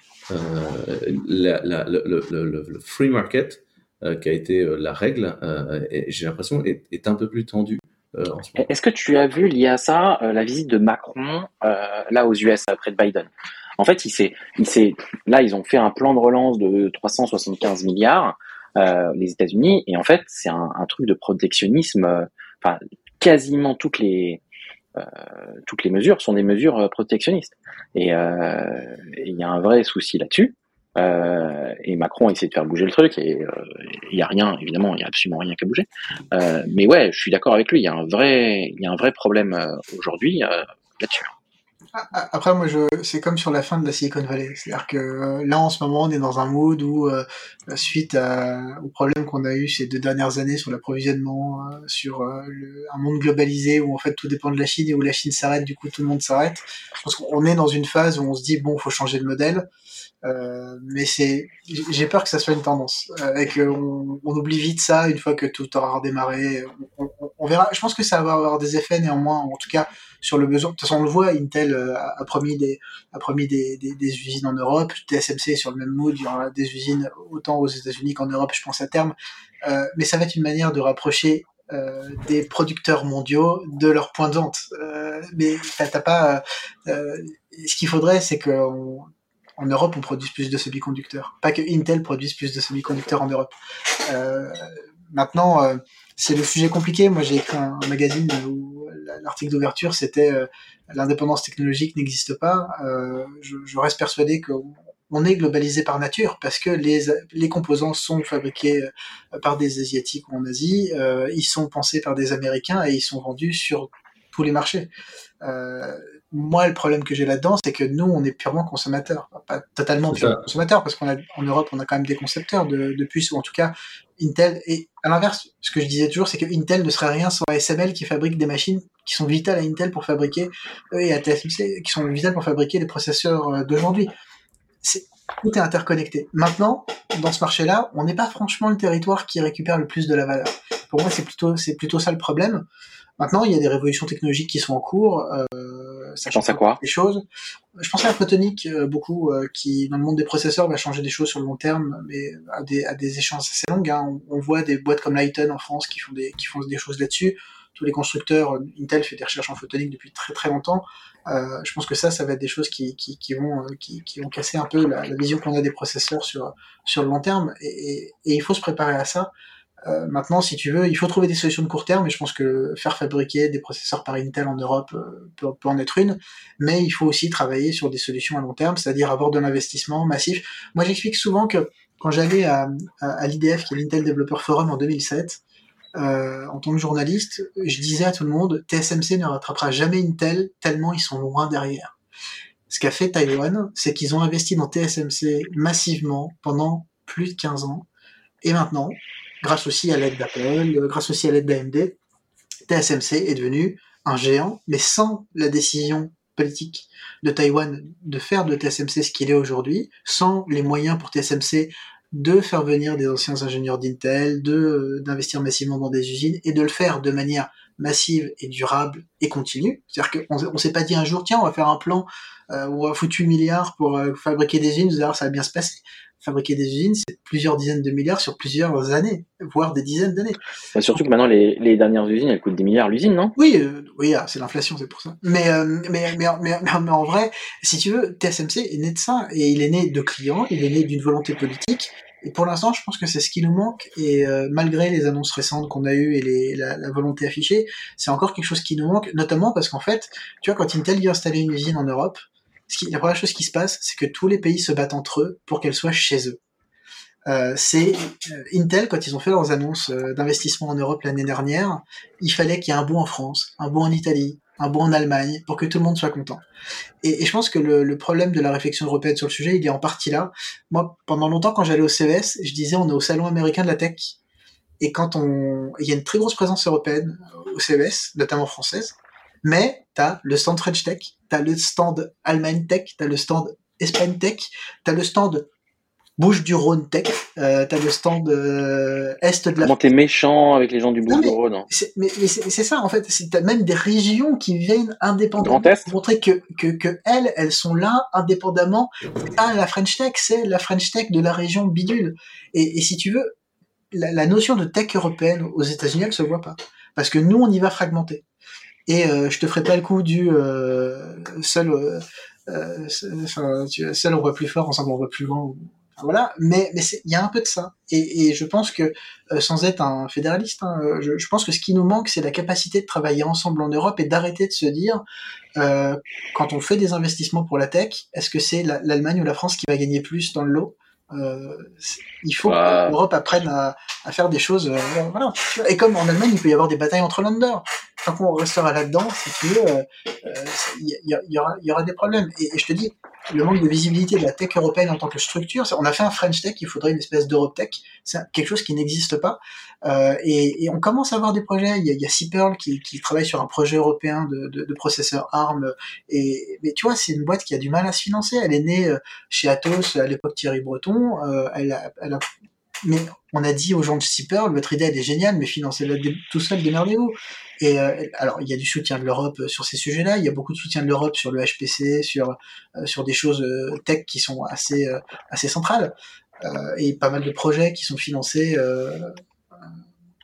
la, la, le, free market, qui a été la règle, j'ai l'impression est un peu plus tendu euh. Est-ce que tu as vu lié à ça euh, la visite de Macron euh, là aux US après de Biden? En fait, il s'est, il s'est, là ils ont fait un plan de relance de 375 milliards euh, les États-Unis et en fait c'est un, un truc de protectionnisme. euh, Enfin, quasiment toutes les euh, toutes les mesures sont des mesures protectionnistes et euh, et il y a un vrai souci là-dessus. Euh, et Macron essaie de faire bouger le truc et euh, il y a rien évidemment il y a absolument rien qu'à bouger. Euh, mais ouais, je suis d'accord avec lui. Il y a un vrai, il a un vrai problème euh, aujourd'hui euh, là-dessus. Ah, ah, Après, moi, c'est comme sur la fin de la Silicon Valley. C'est-à-dire que euh, là, en ce moment, on est dans un mood où, euh, suite à, au problème qu'on a eu ces deux dernières années sur l'approvisionnement, euh, sur euh, un monde globalisé où en fait tout dépend de la Chine et où la Chine s'arrête, du coup tout le monde s'arrête. Je pense qu'on est dans une phase où on se dit bon, faut changer de modèle. Euh, mais c'est, j'ai peur que ça soit une tendance euh, et qu'on on oublie vite ça une fois que tout aura redémarré. On, on, verra. Je pense que ça va avoir des effets néanmoins, en tout cas sur le besoin. De toute façon, on le voit, Intel euh, a promis des, a promis des, des, des usines en Europe. TSMC est sur le même mood. Il y aura des usines autant aux États-Unis qu'en Europe, je pense à terme. Euh, mais ça va être une manière de rapprocher euh, des producteurs mondiaux de leur point de. Euh, mais t'as pas. Euh, ce qu'il faudrait, c'est que on, en Europe, on produise plus de semi-conducteurs. Pas que Intel produise plus de semi-conducteurs en Europe. Euh, maintenant, euh, c'est le sujet compliqué. Moi, j'ai écrit un, magazine où l'article d'ouverture, c'était euh, l'indépendance technologique n'existe pas. Euh, je, je, reste persuadé qu'on on est globalisé par nature parce que les, les composants sont fabriqués par des Asiatiques ou en Asie, euh, ils sont pensés par des Américains et ils sont vendus sur tous les marchés. Euh, moi, le problème que j'ai là-dedans, c'est que nous, on est purement consommateurs, pas totalement purement consommateurs, parce qu'en Europe, on a quand même des concepteurs de, de puces, ou en tout cas Intel. Et à l'inverse, ce que je disais toujours, c'est que Intel ne serait rien sans ASML qui fabrique des machines qui sont vitales à Intel pour fabriquer, et à TSMC, qui sont vitales pour fabriquer les processeurs d'aujourd'hui. C'est tout est interconnecté. Maintenant, dans ce marché-là, on n'est pas franchement le territoire qui récupère le plus de la valeur. Pour moi, c'est plutôt, c'est plutôt ça le problème. Maintenant, il y a des révolutions technologiques qui sont en cours. Euh, ça change à quoi Des choses. Je pense à la photonique euh, beaucoup, euh, qui dans le monde des processeurs va changer des choses sur le long terme, mais à des, à des échéances assez longues. Hein. On, on, voit des boîtes comme Lighton en France qui font des, qui font des choses là-dessus. Tous les constructeurs, euh, Intel fait des recherches en photonique depuis très très longtemps. Euh, je pense que ça, ça va être des choses qui, qui, qui vont, qui, qui, vont casser un peu la, la vision qu'on a des processeurs sur, sur le long terme, et, et, et il faut se préparer à ça. Euh, maintenant, si tu veux, il faut trouver des solutions de court terme, et je pense que faire fabriquer des processeurs par Intel en Europe euh, peut, en être une, mais il faut aussi travailler sur des solutions à long terme, c'est-à-dire avoir de l'investissement massif. Moi, j'explique souvent que quand j'allais à l'IDF, qui est l'Intel Developer Forum en 2007, euh, en tant que journaliste, je disais à tout le monde, TSMC ne rattrapera jamais Intel tellement ils sont loin derrière. Ce qu'a fait Taïwan, c'est qu'ils ont investi dans TSMC massivement pendant plus de 15 ans, et maintenant, grâce aussi à l'aide d'Apple, grâce aussi à l'aide d'AMD, TSMC est devenu un géant, mais sans la décision politique de Taïwan de faire de TSMC ce qu'il est aujourd'hui, sans les moyens pour TSMC de faire venir des anciens ingénieurs d'Intel, de d'investir massivement dans des usines et de le faire de manière massive et durable et continue. C'est-à-dire qu'on on s'est pas dit un jour tiens on va faire un plan euh, où on va foutu milliards pour euh, fabriquer des usines, voir ça va bien se passer fabriquer des usines, c'est plusieurs dizaines de milliards sur plusieurs années, voire des dizaines d'années. Bah surtout que maintenant, les, les, dernières usines, elles coûtent des milliards l'usine, non? Oui, euh, oui, ah, c'est l'inflation, c'est pour ça. Mais, euh, mais, mais, mais, mais, en vrai, si tu veux, TSMC est né de ça, et il est né de clients, il est né d'une volonté politique, et pour l'instant, je pense que c'est ce qui nous manque, et euh, malgré les annonces récentes qu'on a eues et les, la, la, volonté affichée, c'est encore quelque chose qui nous manque, notamment parce qu'en fait, tu vois, quand Intel vient installer une usine en Europe, qui, la première chose qui se passe, c'est que tous les pays se battent entre eux pour qu'elles soient chez eux. Euh, c'est euh, Intel quand ils ont fait leurs annonces euh, d'investissement en Europe l'année dernière, il fallait qu'il y ait un bout en France, un bout en Italie, un bout en Allemagne pour que tout le monde soit content. Et, et je pense que le, le, problème de la réflexion européenne sur le sujet, il est en partie là. Moi, pendant longtemps, quand j'allais au CES, je disais on est au salon américain de la tech. Et quand on, il y a une très grosse présence européenne au CES, notamment française, mais t'as le stand French Tech, t'as le stand Allemagne Tech, t'as le stand Espagne Tech, t'as le stand Bouche du Rhône Tech, euh, t'as le stand euh, Est de la Comment t'es méchant avec les gens du Bouche du Rhône hein Mais, mais c'est ça en fait, t'as même des régions qui viennent indépendamment pour montrer que, que, que elles, elles sont là indépendamment. C'est pas la French Tech, c'est la French Tech de la région bidule. Et, et si tu veux, la, la, notion de tech européenne aux États-Unis, elle se voit pas. Parce que nous, on y va fragmenter. Et euh, je te ferai pas le coup du euh, seul, euh, seul on voit plus fort, ensemble on voit plus loin. Voilà, mais il y a un peu de ça. Et, je pense que sans être un fédéraliste, hein, je, pense que ce qui nous manque, c'est la capacité de travailler ensemble en Europe et d'arrêter de se dire quand on fait des investissements pour la tech, est-ce que c'est l'Allemagne ou la France qui va gagner plus dans le lot? Il faut bah... que l'Europe apprenne à, à, faire des choses. Euh, voilà. Et comme en Allemagne, il peut y avoir des batailles entre landers. Tant qu'on restera là-dedans, si tu veux, il euh, y, y, y, aura, y aura des problèmes. Et, et, je te dis, le manque de visibilité de la tech européenne en tant que structure, on a fait un French Tech, il faudrait une espèce d'Europe Tech. C'est quelque chose qui n'existe pas. Euh, et, on commence à avoir des projets. Il y a, il y qui, travaille sur un projet européen de, de, processeur ARM. Et mais tu vois, c'est une boîte qui a du mal à se financer. Elle est née chez Atos à l'époque Thierry Breton. Euh, elle a mais on a dit aux gens de C-Pearl, votre idée elle est géniale, mais financez-la tout seul, démerdez-vous. Et euh, alors, il y a du soutien de l'Europe sur ces sujets-là, il y a beaucoup de soutien de l'Europe sur le HPC, sur euh, sur des choses euh, tech qui sont assez euh, assez centrales, et pas mal de projets qui sont financés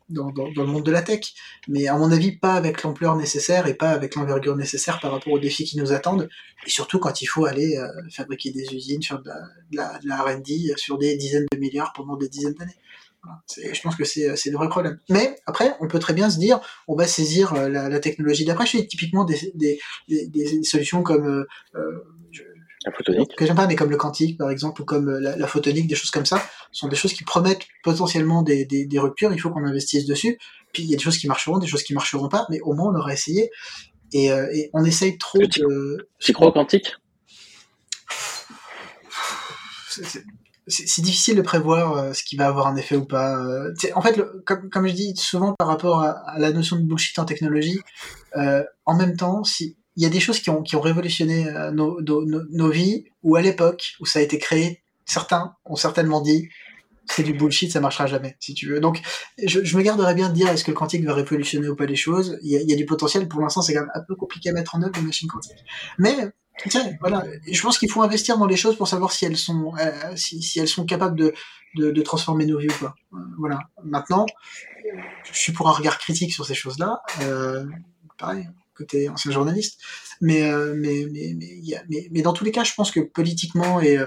dans, dans, dans, le monde de la tech. Mais à mon avis, pas avec l'ampleur nécessaire et pas avec l'envergure nécessaire par rapport aux défis qui nous attendent. Et surtout quand il faut aller euh, fabriquer des usines, faire de la, de la, R&D sur des dizaines de milliards pendant des dizaines d'années. Voilà. Je pense que c'est le vrai problème. Mais après, on peut très bien se dire, on va saisir euh, la, la technologie d'après. Je typiquement des, des, des, des, solutions comme euh, euh la photonique. Que j'aime pas, mais comme le quantique, par exemple, ou comme la, la, photonique, des choses comme ça, sont des choses qui promettent potentiellement des, des, des ruptures. Il faut qu'on investisse dessus. Puis il y a des choses qui marcheront, des choses qui marcheront pas, mais au moins on aura essayé. Et, euh, et on essaye trop tu, de. Tu crois au quantique? C'est difficile de prévoir euh, ce qui va avoir un effet ou pas. Euh, en fait, le, comme, comme je dis souvent par rapport à, à, la notion de bullshit en technologie, euh, en même temps, si il y a des choses qui ont, qui ont révolutionné euh, nos, nos, nos, vies, ou à l'époque où ça a été créé, certains ont certainement dit c'est du bullshit, ça marchera jamais, si tu veux. Donc, je, je me garderais bien de dire est-ce que le quantique va révolutionner ou pas les choses? Il y a, du potentiel. Pour l'instant, c'est quand même un peu compliqué à mettre en œuvre une machine quantique. Mais tiens, voilà, je pense qu'il faut investir dans les choses pour savoir si elles sont, euh, si, si, elles sont capables de, de, transformer nos vies ou pas. Euh, voilà. Maintenant, je suis pour un regard critique sur ces choses-là. Pareil côté ancien journaliste. Mais, euh, mais, mais, mais, mais, dans tous les cas, je pense que politiquement et,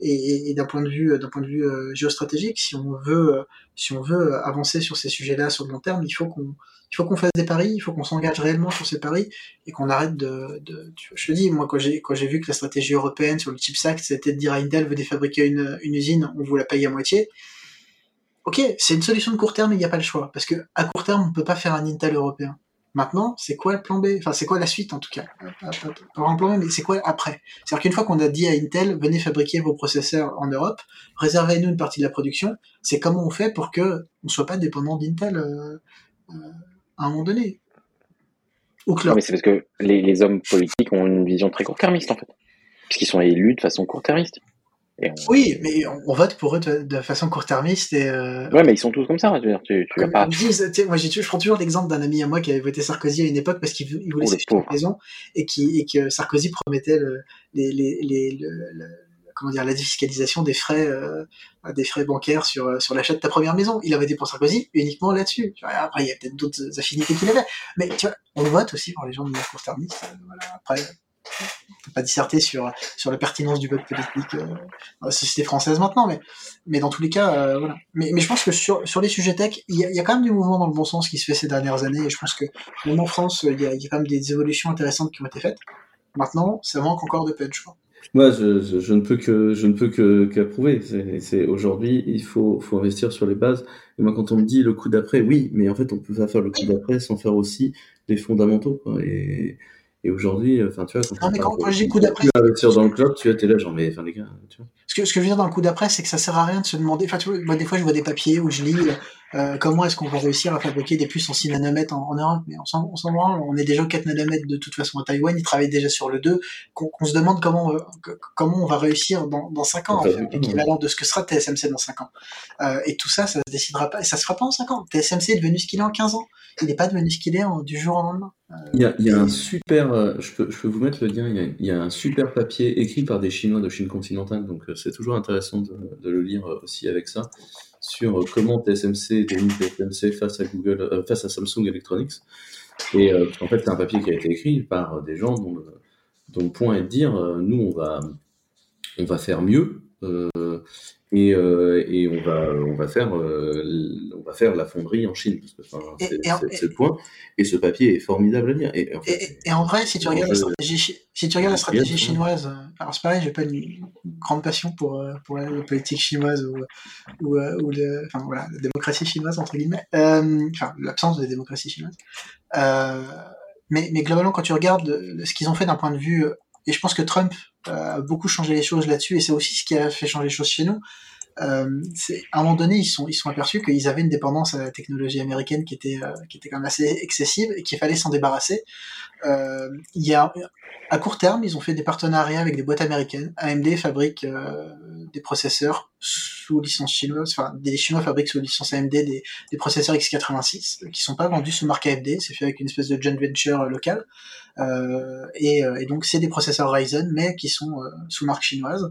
et, et d'un point de vue, d'un point de vue euh, géostratégique, si on veut, si on veut avancer sur ces sujets-là sur le long terme, il faut qu'on, il faut qu'on fasse des paris, il faut qu'on s'engage réellement sur ces paris et qu'on arrête de, de, je te dis, moi, quand j'ai, quand j'ai vu que la stratégie européenne sur le Chips Act, c'était de dire à Intel, venez fabriquer une, une usine, on vous la paye à moitié. Ok, c'est une solution de court terme, il n'y a pas le choix. Parce que à court terme, on peut pas faire un Intel européen. Maintenant, c'est quoi le plan B? Enfin, c'est quoi la suite en tout cas? Pas un plan B, mais c'est quoi après? C'est-à-dire qu'une fois qu'on a dit à Intel, venez fabriquer vos processeurs en Europe, réservez-nous une partie de la production, c'est comment on fait pour que on soit pas dépendant d'Intel euh, euh, à un moment donné? Ou que non, mais c'est parce que les, les, hommes politiques ont une vision très court-termiste en fait, puisqu'ils sont élus de façon court-termiste. On... Oui, mais on, vote pour eux de, de façon court-termiste et. Euh... Ouais, mais ils sont tous comme ça. Tu, tu, tu comme, pas. Dis, moi, je prends toujours l'exemple d'un ami à moi qui avait voté Sarkozy à une époque parce qu'il voulait s'acheter une maison et qui et que Sarkozy promettait le, les, les, les, le, comment dire la défiscalisation des frais euh, des frais bancaires sur sur l'achat de ta première maison. Il avait voté pour Sarkozy uniquement là-dessus. Après, il y a peut-être d'autres affinités qu'il avait, mais tu vois, on vote aussi pour les gens de court-termiste. Voilà. Après pas disserter sur sur la pertinence du vote politique euh, dans la société française maintenant, mais mais dans tous les cas, euh, voilà. Mais, mais je pense que sur sur les sujets tech, il y a, y a, quand même du mouvement dans le bon sens qui se fait ces dernières années, et je pense que même en France, il y a, y a quand même des évolutions intéressantes qui ont été faites. Maintenant, ça manque encore de punch. Quoi. Moi, je, je, je ne peux que je ne peux que qu'approuver. C'est, c'est aujourd'hui, il faut faut investir sur les bases. Et moi, quand on me dit le coup d'après, oui, mais en fait, on peut pas faire le coup d'après sans faire aussi les fondamentaux. quoi. Et, et aujourd'hui, enfin, tu vois, quand, Non, mais quand, quand je dis coup d'après, investir dans le cloud, tu vois, t'es là, genre, mais enfin, les gars, tu vois. ce que, ce que je veux dire dans le coup d'après, c'est que ça sert à rien de se demander. Enfin, tu vois, moi, des fois, je vois des papiers où je lis euh, comment est-ce qu'on va réussir à fabriquer des puces en 6 nanomètres en, en Europe? Mais on s'en branle, on est déjà au 4 nanomètres de toute façon à Taïwan, ils travaillent déjà sur le 2. Qu'on se demande comment, on va- que- comment on va réussir dans, dans 5 ans, l'équivalent de ce que sera TSMC dans 5 ans. Euh, et tout ça, ça se décidera pas, et ça se fera pas en 5 ans. TSMC est devenu ce qu'il est en 15 ans. Il n'est pas devenu ce qu'il est en- du jour au lendemain. Il y a, il y a un super, euh, je peux, je peux vous mettre le lien, il y, a, il y a un super papier écrit par des Chinois de Chine continentale, donc euh, c'est toujours intéressant de, de le lire euh, aussi avec ça, sur euh, comment TSMC devenu TSMC face à Google, euh, face à Samsung Electronics. Et euh, en fait, c'est un papier qui a été écrit par des gens dont le, point est de dire, nous, on va, on va faire mieux. Euh, et, euh, et on va on va faire euh, on va faire la fonderie en Chine parce que enfin, Et- c'est le point. Et ce papier est formidable à lire. Et, en fait, Et, et- et en vrai, si tu regardes la stratégie, si tu regardes la stratégie chinoise, alors c'est pareil, j'ai pas une, grande passion pour, pour la, politique chinoise ou, ou, ou le, enfin, voilà, la démocratie chinoise entre guillemets, enfin l'absence de démocratie chinoise. Euh, mais, mais globalement, quand tu regardes le- le- ce qu'ils ont fait d'un point de vue, et je pense que Trump euh, a beaucoup changé les choses là-dessus, et c'est aussi ce qui a fait changer les choses chez nous. Euh, à un moment donné, ils sont ils sont aperçus qu'ils avaient une dépendance à la technologie américaine qui était euh, qui était quand même assez excessive et qu'il fallait s'en débarrasser. Euh, il y a à court terme, ils ont fait des partenariats avec des boîtes américaines. AMD fabrique euh, des processeurs sous licence chinoise, enfin des Chinois fabriquent sous licence AMD des, des processeurs x86 qui sont pas vendus sous marque AMD, c'est fait avec une espèce de joint venture euh, locale. Euh, et, euh, et donc c'est des processeurs Ryzen mais qui sont euh, sous marque chinoise.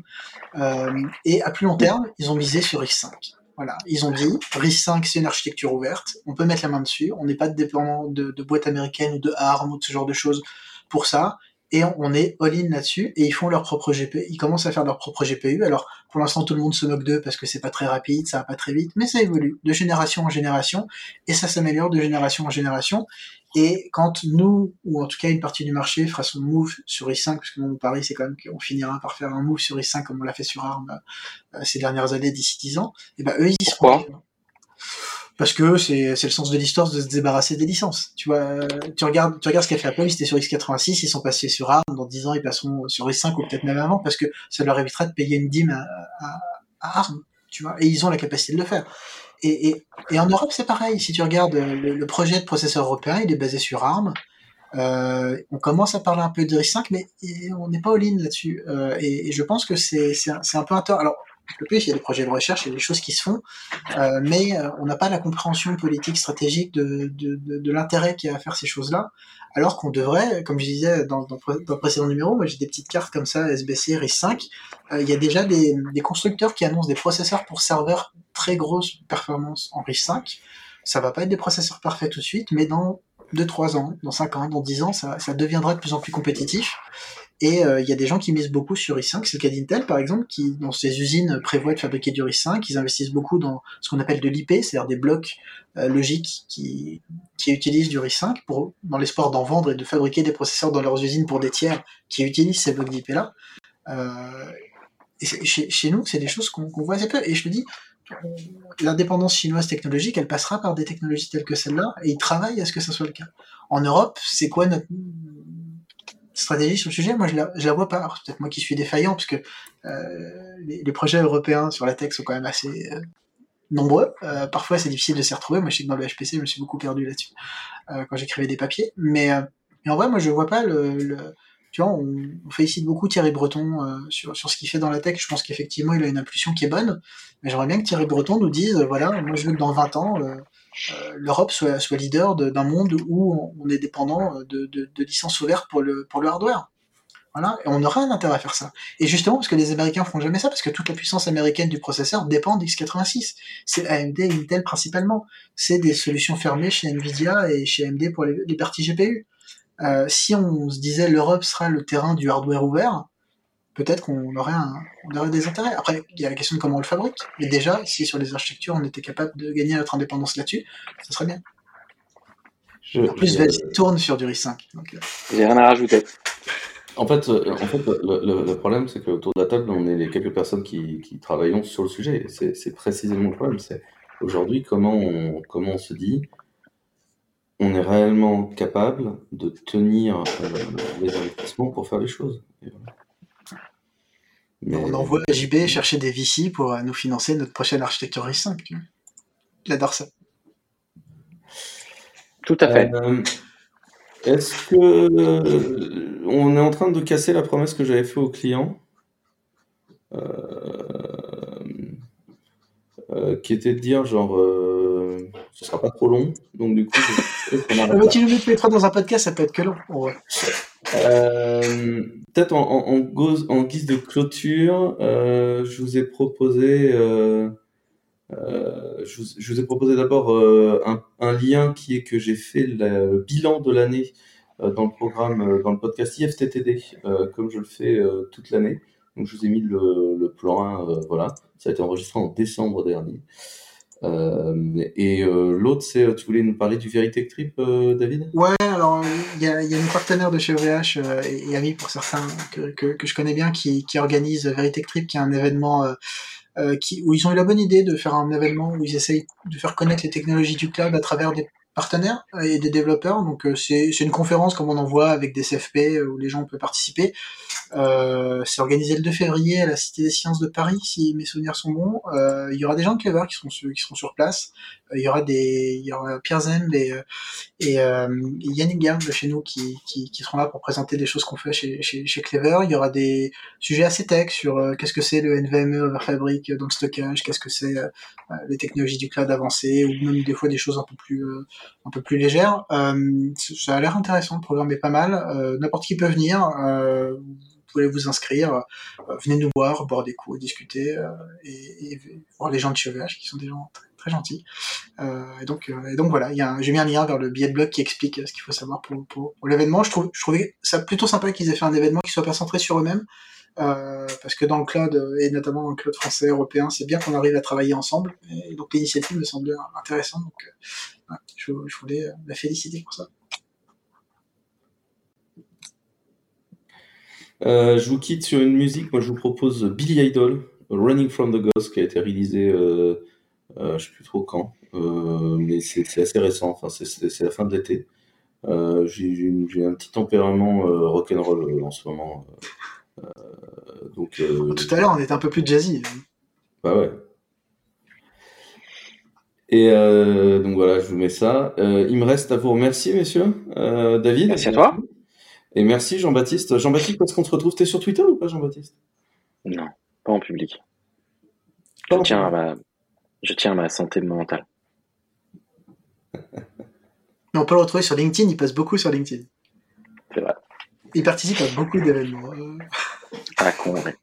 Et à plus long terme, ils ont misé sur RISC-V. Voilà, ils ont dit RISC-V c'est une architecture ouverte, on peut mettre la main dessus, on n'est pas dépendant de, de boîtes américaines ou de ARM ou de ce genre de choses pour ça, et on est all-in là-dessus, et ils font leur propre GPU, ils commencent à faire leur propre GPU, alors pour l'instant tout le monde se moque d'eux parce que c'est pas très rapide, ça va pas très vite, mais ça évolue de génération en génération, et ça s'améliore de génération en génération, et quand nous, ou en tout cas une partie du marché, fera son move sur i5, parce que mon pari c'est quand même qu'on finira par faire un move sur i5 comme on l'a fait sur ARM euh, ces dernières années d'ici 10 ans, et ben eux ils y seront. Pourquoi Parce que c'est le sens de l'histoire de se débarrasser des licences. Tu vois, euh, tu regardes, tu regardes ce qu'a fait Apple, ils étaient sur x86, ils sont passés sur ARM, dans 10 ans ils passeront sur i5 ou peut-être même avant, parce que ça leur évitera de payer une dîme à, à, à ARM, tu vois, et ils ont la capacité de le faire. Et, en Europe, c'est pareil. Si tu regardes euh, le, projet de processeur européen, il est basé sur ARM. Euh, on commence à parler un peu de RISC-V, mais on n'est pas all-in là-dessus. Euh, et, je pense que c'est un, peu un tort. Alors, le plus, il y a des projets de recherche, il y a des choses qui se font, mais on n'a pas la compréhension politique, stratégique de, l'intérêt qu'il y a à faire ces choses-là, alors qu'on devrait, comme je disais dans, dans, le précédent numéro, moi j'ai des petites cartes comme ça, SBC, RISC-V, il y a déjà des constructeurs qui annoncent des processeurs pour serveurs très grosses performances en RISC-V. Ça va pas être des processeurs parfaits tout de suite, mais dans 2-3 ans, dans 5 ans, dans 10 ans, ça, deviendra de plus en plus compétitif. Et euh, il y a des gens qui misent beaucoup sur i5. C'est le cas d'Intel, par exemple, qui, dans ses usines, prévoit de fabriquer du i5. Ils investissent beaucoup dans ce qu'on appelle de l'IP, c'est-à-dire des blocs euh, logiques qui, utilisent du i5 pour, dans l'espoir d'en vendre et de fabriquer des processeurs dans leurs usines pour des tiers qui utilisent ces blocs d'IP-là. Euh, chez, nous, c'est des choses qu'on qu voit assez peu. Et je te dis, l'indépendance chinoise technologique, elle passera par des technologies telles que celle-là, et ils travaillent à ce que ça soit le cas. En Europe, c'est quoi notre stratégie sur le sujet? Moi, je la, je la vois pas. Peut-être moi qui suis défaillant, parce que euh, les, projets européens sur la tech sont quand même assez euh, nombreux. Euh, parfois, c'est difficile de s'y retrouver. Moi, je sais que dans le HPC, je me suis beaucoup perdu là-dessus quand j'écrivais des papiers. Mais, mais, en vrai, moi, je vois pas le on, félicite beaucoup Thierry Breton euh, sur, ce qu'il fait dans la tech. Je pense qu'effectivement, il a une impulsion qui est bonne. Mais j'aimerais bien que Thierry Breton nous dise, euh, voilà, moi je veux que dans 20 ans, euh, l'Europe soit, leader d'un monde où on est dépendant de, licences ouvertes pour le, hardware. Voilà, et on aura un intérêt à faire ça. Et justement, parce que les Américains font jamais ça, parce que toute la puissance américaine du processeur dépend d'x86. C'est AMD et Intel principalement. C'est des solutions fermées chez Nvidia et chez AMD pour les parties GPU. Euh, si on se disait l'Europe sera le terrain du hardware ouvert, peut-être qu'on aurait, un, on aurait des intérêts. Après, il y a la question de comment on le fabrique. Mais déjà, si sur les architectures, on était capable de gagner notre indépendance là-dessus, ça serait bien. Je, en plus, je... tourne sur du RISC-V. Donc... J'ai rien à rajouter. En fait, euh, en fait le, le- le problème, c'est qu'autour de la table, on est les quelques personnes qui, qui travaillons sur le sujet. Et C'est c'est précisément le problème. C'est aujourd'hui comment on, comment on se dit on est réellement capable de tenir euh, les investissements pour faire les choses. Mais- On envoie JB chercher des VC pour euh, nous financer notre prochaine architecture RIS5. Tu vois. Il adore ça. Tout à fait. Euh, Est-ce que euh, on est en train de casser la promesse que j'avais fait au client, euh, euh, qui était de dire genre euh, ce sera pas trop long, donc du coup je- mais tu nous mets tous les trois dans un podcast, ça peut être que long. vrai. Euh, Peut-être en, en, en gauze- en guise de clôture, euh, je vous ai proposé, euh, euh, je, vous, je vous ai proposé d'abord euh, un, un lien qui est que j'ai fait la- le bilan de l'année euh, dans le programme, dans le podcast IFTTD, comme je le fais toute l'année. Donc je vous ai mis le, le plan 1, voilà. Ça a été enregistré en décembre dernier. Euh, et euh, l'autre, c'est, euh, tu voulais nous parler du Veritech Trip, David? Ouais, alors il y a, une partenaire de chez OVH et, ami pour certains que, que, je connais bien qui, qui organise Veritech Trip, qui est un événement où ils ont eu la bonne idée de faire un événement où ils essayent de faire connaître les technologies du cloud à travers des partenaires et des développeurs. Donc c'est une conférence comme on en voit avec des CFP où les gens peuvent participer. Euh, c'est organisé le 2 février à la Cité des Sciences de Paris, si mes souvenirs sont bons. Euh, il y aura des gens de Clever qui seront sur, qui seront sur place. Euh, il y aura des, il y aura Pierre Zemb et, euh, et euh, Yannick Gard de chez nous qui, qui, qui seront là pour présenter des choses qu'on fait chez, chez, chez Clever. Il y aura des sujets assez tech sur qu'est-ce que c'est le NVMe over Fabric dans le stockage, qu'est-ce que c'est les technologies du cloud avancées, ou même des fois des choses un peu plus un peu plus légères. Ça a l'air intéressant, le programme est pas mal. N'importe qui peut venir. Euh, vous inscrire, euh, venez nous voir, boire des coups, discuter euh, et, voir les gens de OVH qui sont des gens très, gentils. Euh, et donc, voilà, j'ai mis un lien vers le billet de blog qui explique ce qu'il faut savoir pour, l'événement. Je, trouvais ça plutôt sympa qu'ils aient fait un événement qui soit pas centré sur eux-mêmes, parce que dans le cloud, et notamment dans le cloud français, européen, c'est bien qu'on arrive à travailler ensemble. Et donc l'initiative me semblait intéressante, donc je, voulais la féliciter pour ça. Euh, je vous quitte sur une musique. Moi, je vous propose Billy Idol, Running from the Ghost, qui a été réalisé, euh, euh, je sais plus trop quand, euh, mais c'est assez récent. Enfin, c'est- la fin de l'été. Euh, J'ai un petit tempérament euh, rock'n'roll euh, en ce moment. Euh, donc, euh, Tout à l'heure, on était un peu plus jazzy. bah ouais. Et euh, donc voilà, je vous mets ça. Euh, il me reste à vous remercier, messieurs. Euh, David. Merci à toi. Et merci Jean-Baptiste. Jean-Baptiste, est-ce qu'on se retrouve? T'es sur Twitter ou pas, Jean-Baptiste? Non, pas en public. Pas Je en tiens à ma, je tiens à ma santé mentale. Mais on peut le retrouver sur LinkedIn, il passe beaucoup sur LinkedIn. C'est vrai. Il participe à beaucoup d'événements. Ah, con, ouais.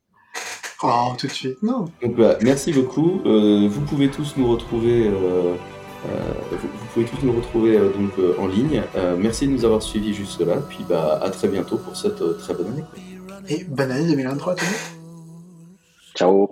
Oh, tout de suite, non. Donc voilà, merci beaucoup. Euh, vous pouvez tous nous retrouver. euh, vous, vous pouvez tous nous retrouver euh, donc euh, en ligne. Euh, merci de nous avoir suivis jusque là. Puis bah à très bientôt pour cette euh, très bonne année. quoi. Et bonne année 2023 à tout le monde. Ciao.